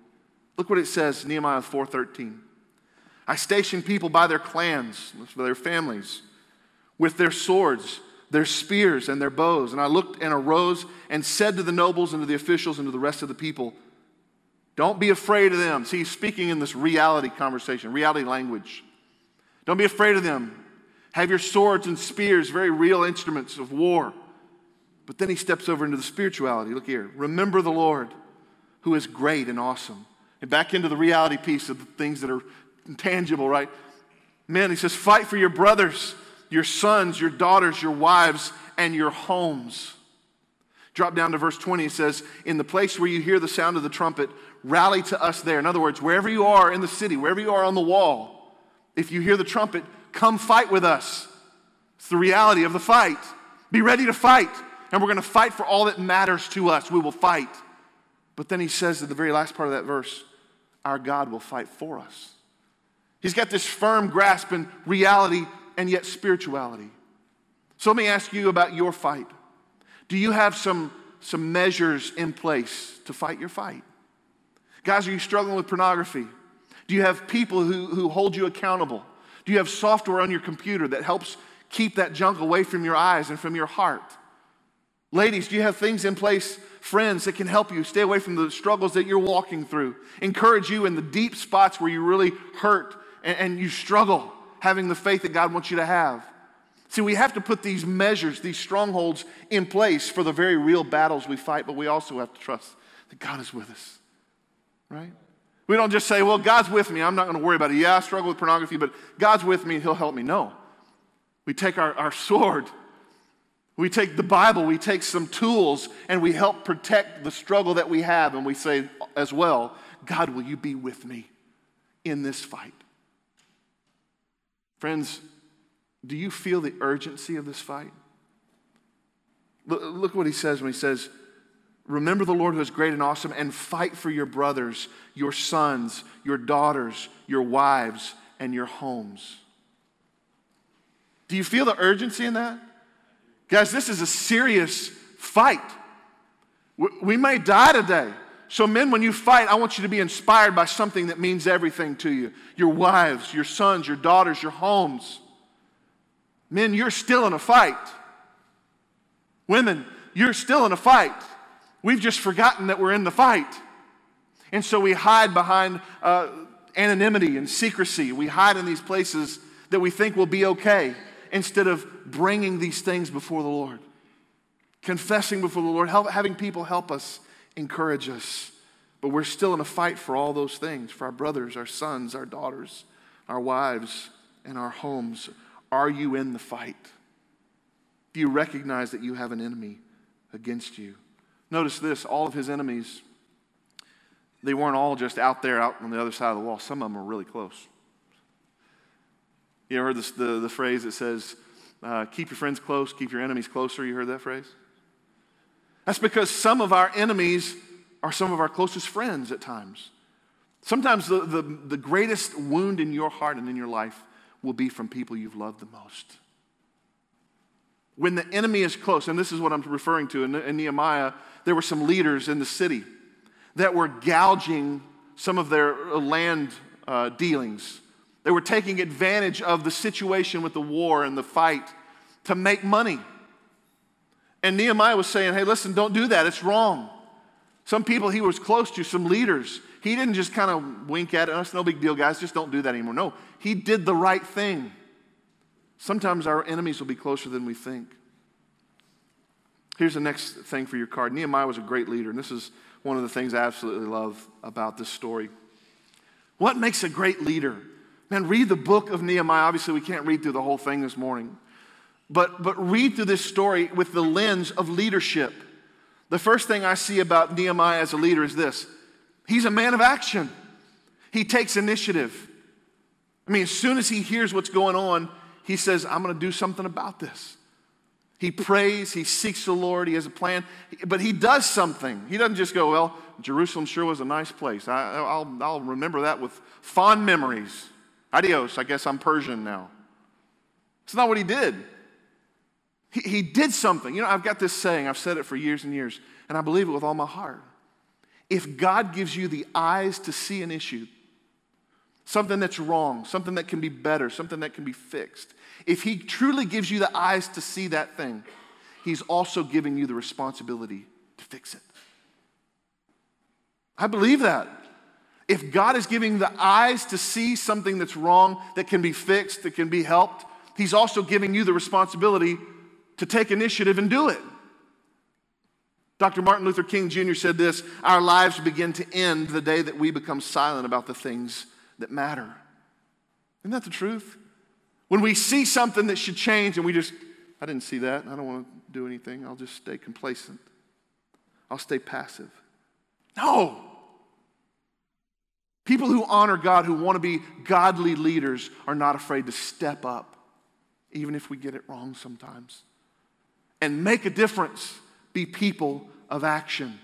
Speaker 7: Look what it says, Nehemiah 4:13. I stationed people by their clans, by their families, with their swords their spears and their bows. And I looked and arose and said to the nobles and to the officials and to the rest of the people, Don't be afraid of them. See, he's speaking in this reality conversation, reality language. Don't be afraid of them. Have your swords and spears, very real instruments of war. But then he steps over into the spirituality. Look here. Remember the Lord, who is great and awesome. And back into the reality piece of the things that are tangible, right? Men, he says, fight for your brothers your sons, your daughters, your wives, and your homes. Drop down to verse 20. It says, In the place where you hear the sound of the trumpet, rally to us there. In other words, wherever you are in the city, wherever you are on the wall, if you hear the trumpet, come fight with us. It's the reality of the fight. Be ready to fight. And we're going to fight for all that matters to us. We will fight. But then he says at the very last part of that verse, Our God will fight for us. He's got this firm grasp in reality and yet spirituality. So let me ask you about your fight. Do you have some, some measures in place to fight your fight? Guys, are you struggling with pornography? Do you have people who, who hold you accountable? Do you have software on your computer that helps keep that junk away from your eyes and from your heart? Ladies, do you have things in place, friends that can help you stay away from the struggles that you're walking through? Encourage you in the deep spots where you really hurt and, and you struggle having the faith that God wants you to have. See, we have to put these measures, these strongholds in place for the very real battles we fight, but we also have to trust that God is with us, right? We don't just say, well, God's with me. I'm not going to worry about it. Yeah, I struggle with pornography, but God's with me He'll help me. No. We take our, our sword, we take the Bible, we take some tools, and we help protect the struggle that we have. And we say as well, God, will you be with me in this fight? Friends, do you feel the urgency of this fight? Look, what he says when he says, Remember the Lord who is great and awesome, and fight for your brothers, your sons, your daughters, your wives, and your homes. Do you feel the urgency in that? Guys, this is a serious fight. We may die today. So, men, when you fight, I want you to be inspired by something that means everything to you your wives, your sons, your daughters, your homes. Men, you're still in a fight. Women, you're still in a fight. We've just forgotten that we're in the fight. And so we hide behind uh, anonymity and secrecy. We hide in these places that we think will be okay instead of bringing these things before the Lord, confessing before the Lord, help, having people help us, encourage us. But we're still in a fight for all those things for our brothers, our sons, our daughters, our wives, and our homes. Are you in the fight? Do you recognize that you have an enemy against you? Notice this all of his enemies, they weren't all just out there, out on the other side of the wall. Some of them were really close. You ever heard this, the, the phrase that says, uh, keep your friends close, keep your enemies closer? You heard that phrase? That's because some of our enemies are some of our closest friends at times. Sometimes the, the, the greatest wound in your heart and in your life will be from people you've loved the most. When the enemy is close, and this is what I'm referring to in, in Nehemiah, there were some leaders in the city that were gouging some of their land uh, dealings. They were taking advantage of the situation with the war and the fight to make money. And Nehemiah was saying, hey, listen, don't do that. It's wrong. Some people he was close to, some leaders, he didn't just kind of wink at it. Oh, no big deal, guys. Just don't do that anymore. No, he did the right thing. Sometimes our enemies will be closer than we think. Here's the next thing for your card. Nehemiah was a great leader, and this is one of the things I absolutely love about this story. What makes a great leader? Man, read the book of Nehemiah. Obviously, we can't read through the whole thing this morning, but, but read through this story with the lens of leadership. The first thing I see about Nehemiah as a leader is this he's a man of action, he takes initiative. I mean, as soon as he hears what's going on, he says, I'm going to do something about this. He prays, he seeks the Lord, he has a plan, but he does something. He doesn't just go, Well, Jerusalem sure was a nice place. I, will I'll remember that with fond memories. Adios, I guess I'm Persian now. It's not what he did. He, he did something. You know, I've got this saying, I've said it for years and years, and I believe it with all my heart. If God gives you the eyes to see an issue, something that's wrong, something that can be better, something that can be fixed. If He truly gives you the eyes to see that thing, He's also giving you the responsibility to fix it. I believe that. If God is giving the eyes to see something that's wrong, that can be fixed, that can be helped, He's also giving you the responsibility to take initiative and do it. Dr. Martin Luther King Jr. said this Our lives begin to end the day that we become silent about the things that matter. Isn't that the truth? When we see something that should change and we just, I didn't see that, I don't want to do anything, I'll just stay complacent. I'll stay passive. No. People who honor God, who want to be godly leaders, are not afraid to step up, even if we get it wrong sometimes, and make a difference, be people of action.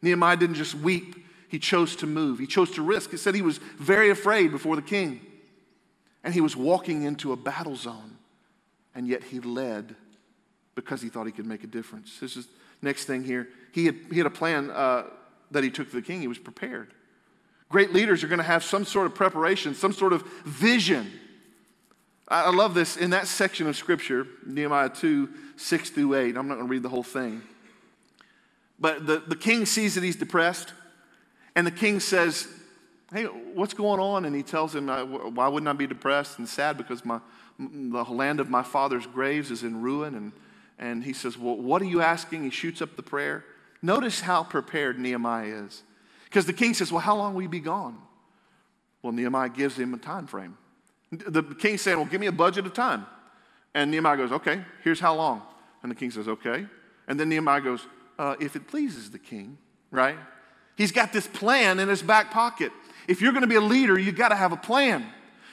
Speaker 7: Nehemiah didn't just weep, he chose to move. He chose to risk. He said he was very afraid before the king. And he was walking into a battle zone. And yet he led because he thought he could make a difference. This is next thing here. He had, he had a plan uh, that he took to the king. He was prepared. Great leaders are going to have some sort of preparation, some sort of vision. I, I love this in that section of scripture, Nehemiah 2 6 through 8. I'm not going to read the whole thing. But the, the king sees that he's depressed. And the king says, Hey, what's going on? And he tells him, Why wouldn't I be depressed and sad? Because my, the land of my father's graves is in ruin. And, and he says, Well, what are you asking? He shoots up the prayer. Notice how prepared Nehemiah is. Because the king says, Well, how long will you be gone? Well, Nehemiah gives him a time frame. The king said, Well, give me a budget of time. And Nehemiah goes, Okay, here's how long. And the king says, Okay. And then Nehemiah goes, uh, If it pleases the king, right? He's got this plan in his back pocket. If you're going to be a leader, you've got to have a plan.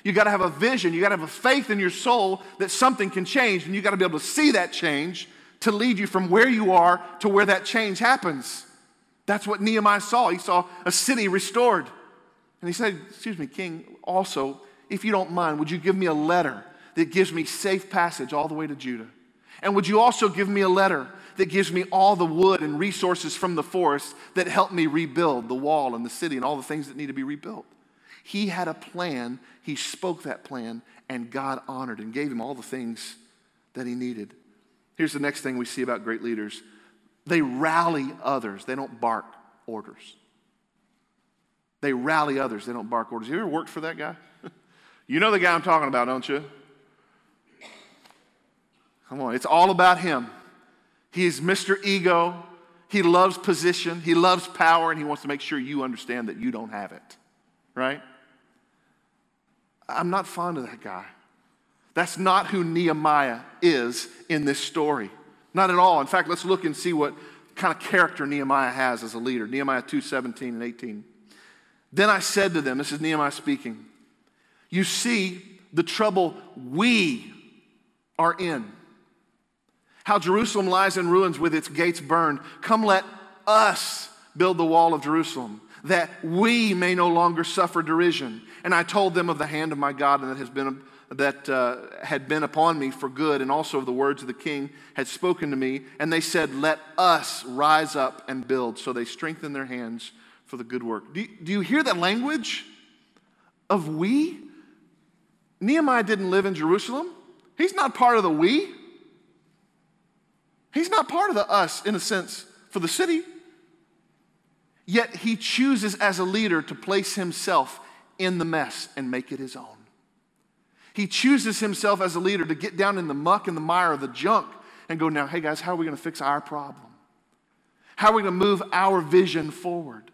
Speaker 7: You got to have a vision. You got to have a faith in your soul that something can change, and you got to be able to see that change to lead you from where you are to where that change happens. That's what Nehemiah saw. He saw a city restored. And he said, Excuse me, King, also, if you don't mind, would you give me a letter that gives me safe passage all the way to Judah? And would you also give me a letter that gives me all the wood and resources from the forest that help me rebuild the wall and the city and all the things that need to be rebuilt. He had a plan, he spoke that plan, and God honored and gave him all the things that he needed. Here's the next thing we see about great leaders they rally others, they don't bark orders. They rally others, they don't bark orders. You ever worked for that guy? you know the guy I'm talking about, don't you? Come on, it's all about him. He is Mr. Ego. He loves position, he loves power, and he wants to make sure you understand that you don't have it. Right? I'm not fond of that guy. That's not who Nehemiah is in this story. Not at all. In fact, let's look and see what kind of character Nehemiah has as a leader. Nehemiah 2 17 and 18. Then I said to them, this is Nehemiah speaking, you see the trouble we are in. How Jerusalem lies in ruins with its gates burned. Come, let us build the wall of Jerusalem, that we may no longer suffer derision. And I told them of the hand of my God and that has been that uh, had been upon me for good, and also of the words of the king had spoken to me. And they said, Let us rise up and build. So they strengthened their hands for the good work. Do you, do you hear that language of we? Nehemiah didn't live in Jerusalem. He's not part of the we. He's not part of the us, in a sense, for the city. Yet he chooses as a leader to place himself in the mess and make it his own. He chooses himself as a leader to get down in the muck and the mire of the junk and go, now, hey guys, how are we going to fix our problem? How are we going to move our vision forward?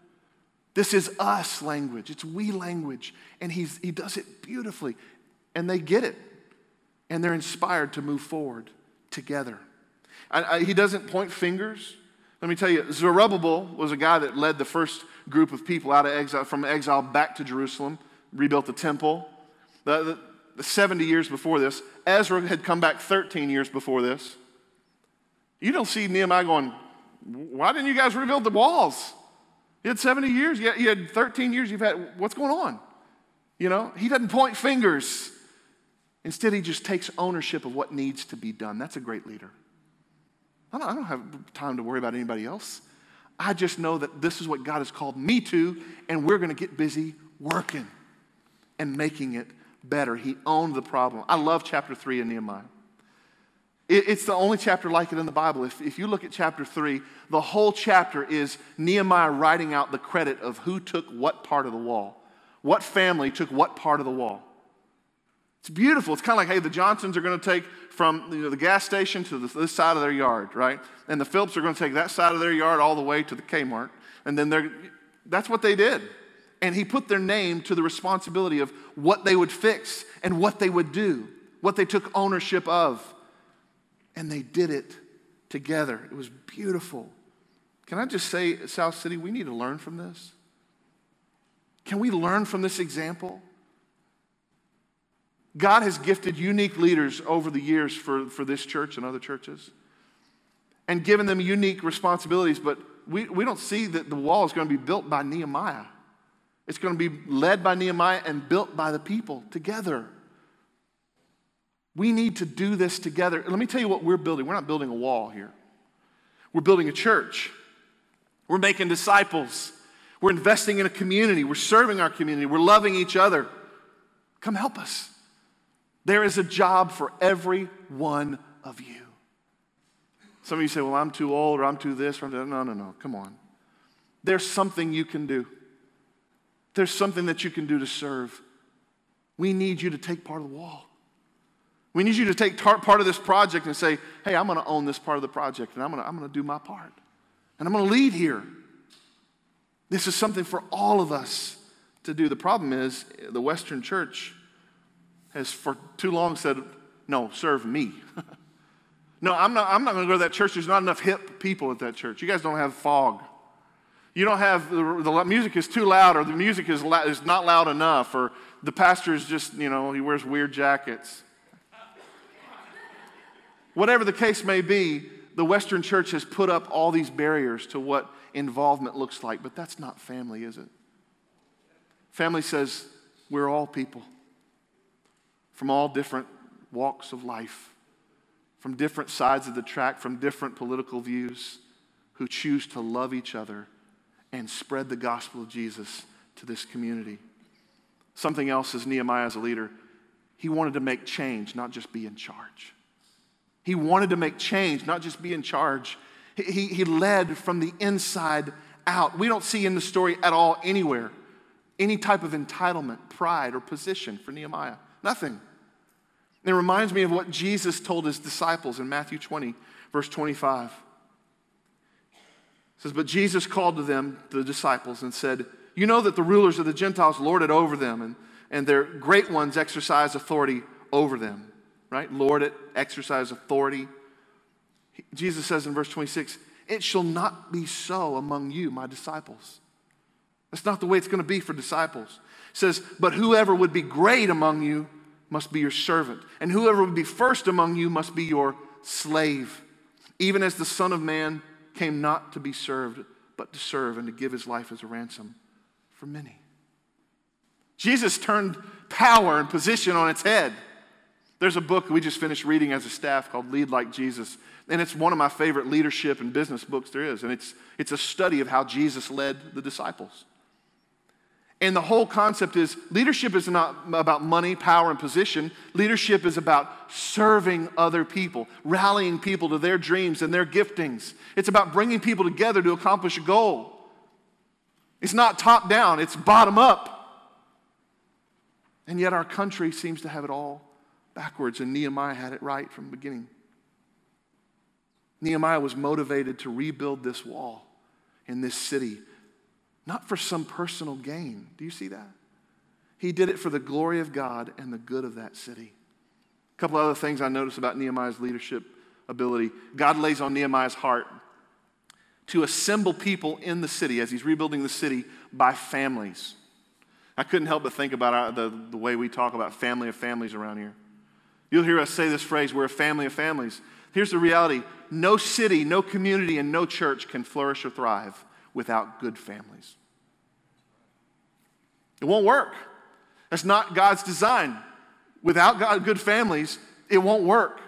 Speaker 7: This is us language, it's we language. And he's, he does it beautifully. And they get it. And they're inspired to move forward together. I, I, he doesn't point fingers. Let me tell you, Zerubbabel was a guy that led the first group of people out of exile, from exile back to Jerusalem, rebuilt the temple. The, the, the 70 years before this, Ezra had come back 13 years before this. You don't see Nehemiah going, Why didn't you guys rebuild the walls? You had 70 years, you had, you had 13 years, you've had, what's going on? You know, he doesn't point fingers. Instead, he just takes ownership of what needs to be done. That's a great leader. I don't, I don't have time to worry about anybody else. I just know that this is what God has called me to, and we're going to get busy working and making it better. He owned the problem. I love chapter 3 in Nehemiah. It, it's the only chapter like it in the Bible. If, if you look at chapter 3, the whole chapter is Nehemiah writing out the credit of who took what part of the wall, what family took what part of the wall. It's beautiful. It's kind of like, hey, the Johnsons are going to take from you know, the gas station to this side of their yard, right? And the Phillips are going to take that side of their yard all the way to the Kmart. And then they're, that's what they did. And he put their name to the responsibility of what they would fix and what they would do, what they took ownership of. And they did it together. It was beautiful. Can I just say, South City, we need to learn from this? Can we learn from this example? God has gifted unique leaders over the years for, for this church and other churches and given them unique responsibilities, but we, we don't see that the wall is going to be built by Nehemiah. It's going to be led by Nehemiah and built by the people together. We need to do this together. Let me tell you what we're building. We're not building a wall here, we're building a church. We're making disciples. We're investing in a community. We're serving our community. We're loving each other. Come help us. There is a job for every one of you. Some of you say, Well, I'm too old or I'm too this or I'm too... No, no, no. Come on. There's something you can do. There's something that you can do to serve. We need you to take part of the wall. We need you to take tar- part of this project and say, Hey, I'm going to own this part of the project and I'm going to I'm going to do my part. And I'm going to lead here. This is something for all of us to do. The problem is, the Western church has for too long said, no, serve me. no, I'm not, I'm not going to go to that church. There's not enough hip people at that church. You guys don't have fog. You don't have, the, the music is too loud, or the music is, la- is not loud enough, or the pastor is just, you know, he wears weird jackets. Whatever the case may be, the Western church has put up all these barriers to what involvement looks like, but that's not family, is it? Family says, we're all people from all different walks of life, from different sides of the track, from different political views, who choose to love each other and spread the gospel of Jesus to this community. Something else is Nehemiah as a leader. He wanted to make change, not just be in charge. He wanted to make change, not just be in charge. He, he led from the inside out. We don't see in the story at all anywhere any type of entitlement, pride, or position for Nehemiah. Nothing. And it reminds me of what Jesus told his disciples in Matthew 20, verse 25. It says, But Jesus called to them, the disciples, and said, You know that the rulers of the Gentiles lord it over them, and, and their great ones exercise authority over them. Right? Lord it, exercise authority. Jesus says in verse 26, It shall not be so among you, my disciples. That's not the way it's going to be for disciples. It says, But whoever would be great among you must be your servant, and whoever would be first among you must be your slave, even as the Son of Man came not to be served, but to serve and to give his life as a ransom for many. Jesus turned power and position on its head. There's a book we just finished reading as a staff called Lead Like Jesus. And it's one of my favorite leadership and business books there is. And it's, it's a study of how Jesus led the disciples. And the whole concept is leadership is not about money, power, and position. Leadership is about serving other people, rallying people to their dreams and their giftings. It's about bringing people together to accomplish a goal. It's not top down, it's bottom up. And yet our country seems to have it all backwards, and Nehemiah had it right from the beginning. Nehemiah was motivated to rebuild this wall in this city not for some personal gain. Do you see that? He did it for the glory of God and the good of that city. A couple other things I noticed about Nehemiah's leadership ability. God lays on Nehemiah's heart to assemble people in the city as he's rebuilding the city by families. I couldn't help but think about our, the, the way we talk about family of families around here. You'll hear us say this phrase, we're a family of families. Here's the reality no city, no community, and no church can flourish or thrive without good families. It won't work. That's not God's design. Without God, good families, it won't work.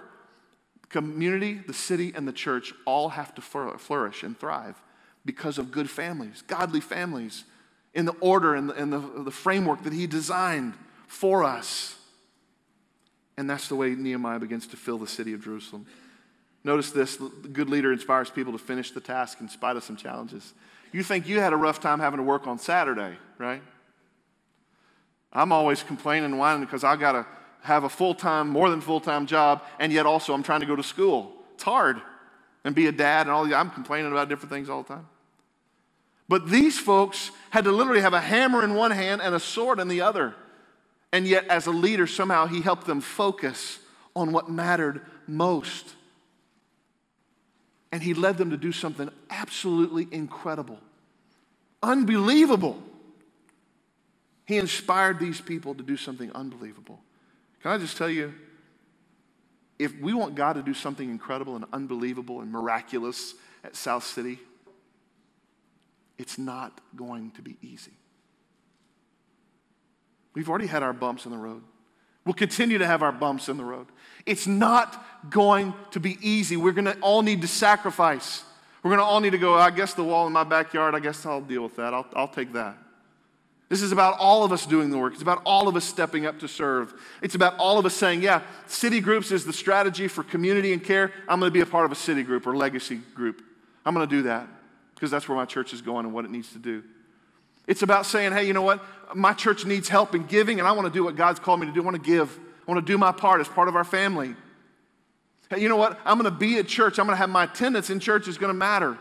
Speaker 7: The Community, the city, and the church all have to flourish and thrive because of good families, godly families, in the order and the, the, the framework that He designed for us. And that's the way Nehemiah begins to fill the city of Jerusalem. Notice this the good leader inspires people to finish the task in spite of some challenges. You think you had a rough time having to work on Saturday, right? I'm always complaining and whining because I got to have a full time, more than full time job, and yet also I'm trying to go to school. It's hard. And be a dad and all that. I'm complaining about different things all the time. But these folks had to literally have a hammer in one hand and a sword in the other. And yet, as a leader, somehow he helped them focus on what mattered most. And he led them to do something absolutely incredible, unbelievable. He inspired these people to do something unbelievable. Can I just tell you, if we want God to do something incredible and unbelievable and miraculous at South City, it's not going to be easy. We've already had our bumps in the road. We'll continue to have our bumps in the road. It's not going to be easy. We're going to all need to sacrifice. We're going to all need to go, I guess the wall in my backyard, I guess I'll deal with that. I'll, I'll take that. This is about all of us doing the work. It's about all of us stepping up to serve. It's about all of us saying, yeah, city groups is the strategy for community and care. I'm going to be a part of a city group or legacy group. I'm going to do that because that's where my church is going and what it needs to do. It's about saying, hey, you know what? My church needs help in giving, and I want to do what God's called me to do. I want to give. I want to do my part as part of our family. Hey, you know what? I'm going to be at church. I'm going to have my attendance in church is going to matter.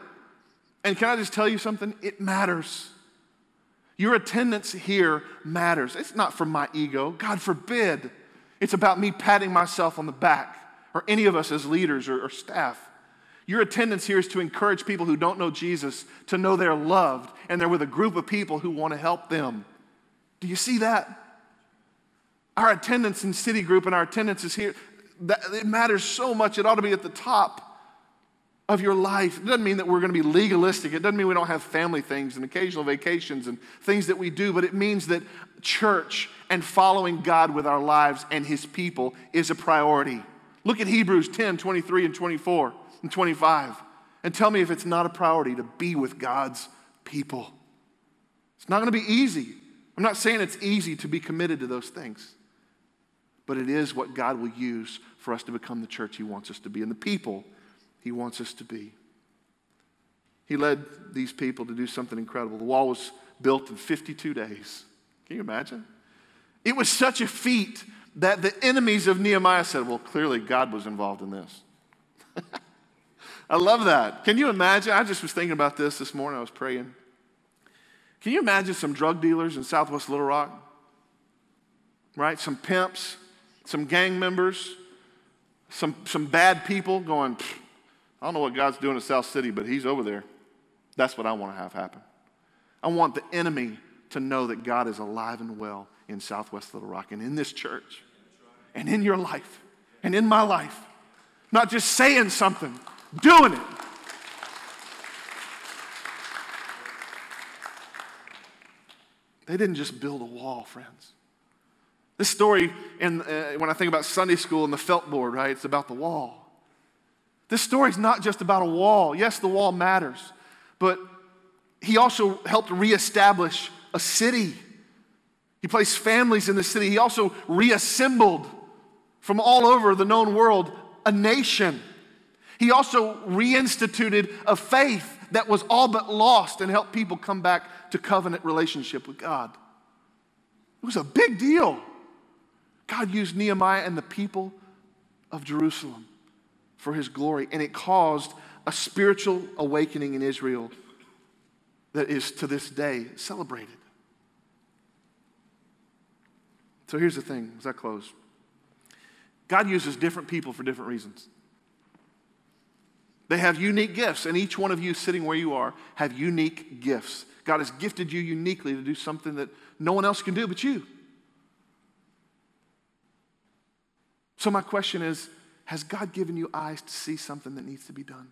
Speaker 7: And can I just tell you something? It matters. Your attendance here matters. It's not for my ego, God forbid. It's about me patting myself on the back, or any of us as leaders or, or staff. Your attendance here is to encourage people who don't know Jesus to know they're loved and they're with a group of people who want to help them. Do you see that? Our attendance in City Group and our attendance is here. That, it matters so much. It ought to be at the top of your life. It doesn't mean that we're going to be legalistic. It doesn't mean we don't have family things and occasional vacations and things that we do, but it means that church and following God with our lives and His people is a priority. Look at Hebrews 10 23 and 24 and 25 and tell me if it's not a priority to be with God's people. It's not going to be easy. I'm not saying it's easy to be committed to those things, but it is what God will use for us to become the church He wants us to be and the people He wants us to be. He led these people to do something incredible. The wall was built in 52 days. Can you imagine? It was such a feat that the enemies of Nehemiah said, Well, clearly God was involved in this. I love that. Can you imagine? I just was thinking about this this morning. I was praying. Can you imagine some drug dealers in Southwest Little Rock? Right? Some pimps, some gang members, some, some bad people going, I don't know what God's doing in South City, but He's over there. That's what I want to have happen. I want the enemy to know that God is alive and well in Southwest Little Rock and in this church and in your life and in my life. Not just saying something, doing it. They didn't just build a wall, friends. This story, and uh, when I think about Sunday school and the felt board, right, it's about the wall. This story is not just about a wall. Yes, the wall matters, but he also helped reestablish a city. He placed families in the city. He also reassembled from all over the known world a nation. He also reinstituted a faith that was all but lost and helped people come back to covenant relationship with God. It was a big deal. God used Nehemiah and the people of Jerusalem for his glory, and it caused a spiritual awakening in Israel that is to this day celebrated. So here's the thing as I close God uses different people for different reasons. They have unique gifts, and each one of you sitting where you are have unique gifts. God has gifted you uniquely to do something that no one else can do but you. So, my question is Has God given you eyes to see something that needs to be done?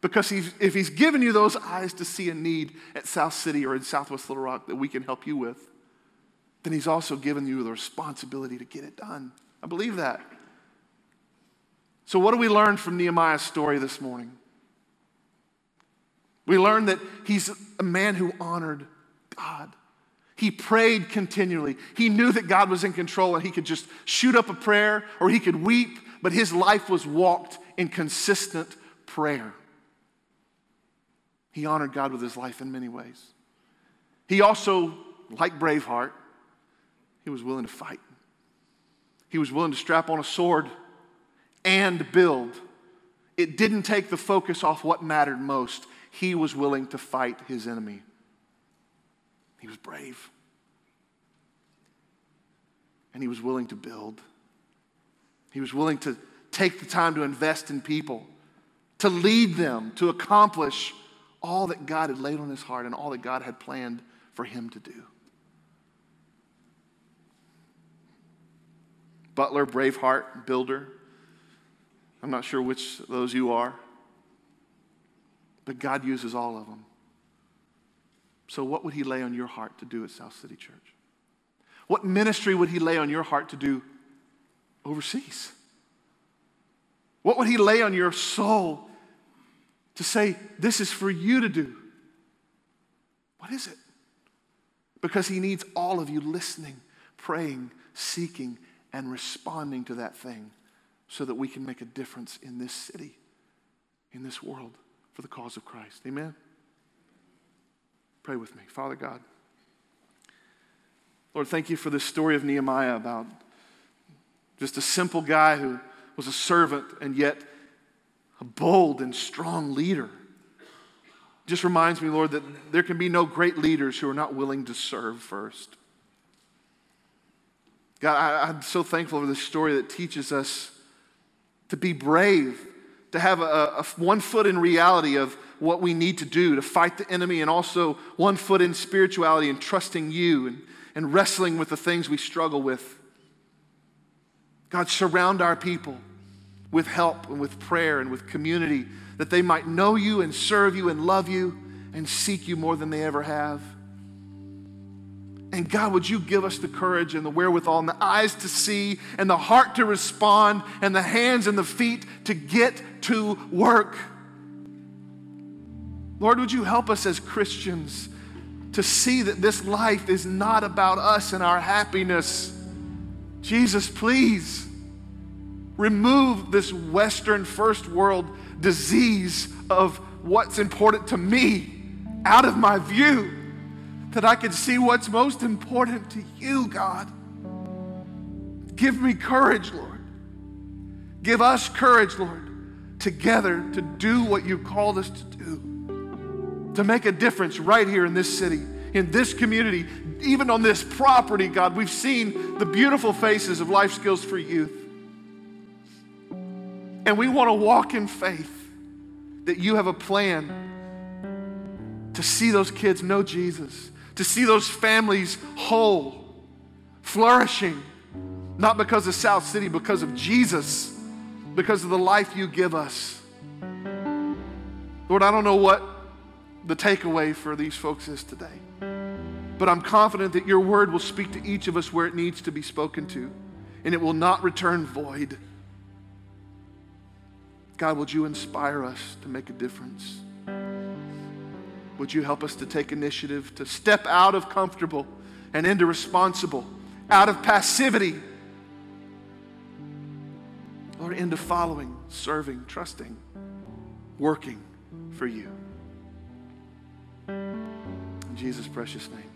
Speaker 7: Because if He's given you those eyes to see a need at South City or in Southwest Little Rock that we can help you with, then He's also given you the responsibility to get it done. I believe that. So, what do we learn from Nehemiah's story this morning? We learn that he's a man who honored God. He prayed continually. He knew that God was in control and he could just shoot up a prayer or he could weep, but his life was walked in consistent prayer. He honored God with his life in many ways. He also, like Braveheart, he was willing to fight. He was willing to strap on a sword and build. It didn't take the focus off what mattered most. He was willing to fight his enemy. He was brave. And he was willing to build. He was willing to take the time to invest in people, to lead them, to accomplish all that God had laid on his heart and all that God had planned for him to do. Butler, Braveheart, Builder. I'm not sure which those you are, but God uses all of them. So, what would He lay on your heart to do at South City Church? What ministry would He lay on your heart to do overseas? What would He lay on your soul to say, This is for you to do? What is it? Because He needs all of you listening, praying, seeking, and responding to that thing so that we can make a difference in this city, in this world, for the cause of Christ. Amen? Pray with me. Father God, Lord, thank you for this story of Nehemiah about just a simple guy who was a servant and yet a bold and strong leader. Just reminds me, Lord, that there can be no great leaders who are not willing to serve first. God, I, am so thankful for this story that teaches us to be brave, to have a, a, one foot in reality of what we need to do to fight the enemy, and also one foot in spirituality and trusting you and, and wrestling with the things we struggle with. God, surround our people with help and with prayer and with community that they might know you and serve you and love you and seek you more than they ever have. And God, would you give us the courage and the wherewithal and the eyes to see and the heart to respond and the hands and the feet to get to work? Lord, would you help us as Christians to see that this life is not about us and our happiness? Jesus, please remove this Western first world disease of what's important to me out of my view, that I can see what's most important to you, God. Give me courage, Lord. Give us courage, Lord, together to do what you called us to do, to make a difference right here in this city, in this community, even on this property, God. We've seen the beautiful faces of Life Skills for Youth. And we want to walk in faith that you have a plan to see those kids know Jesus, to see those families whole, flourishing, not because of South City, because of Jesus, because of the life you give us. Lord, I don't know what the takeaway for these folks is today, but I'm confident that your word will speak to each of us where it needs to be spoken to, and it will not return void. God, would you inspire us to make a difference? Would you help us to take initiative, to step out of comfortable and into responsible, out of passivity, Lord, into following, serving, trusting, working for you. Jesus' precious name.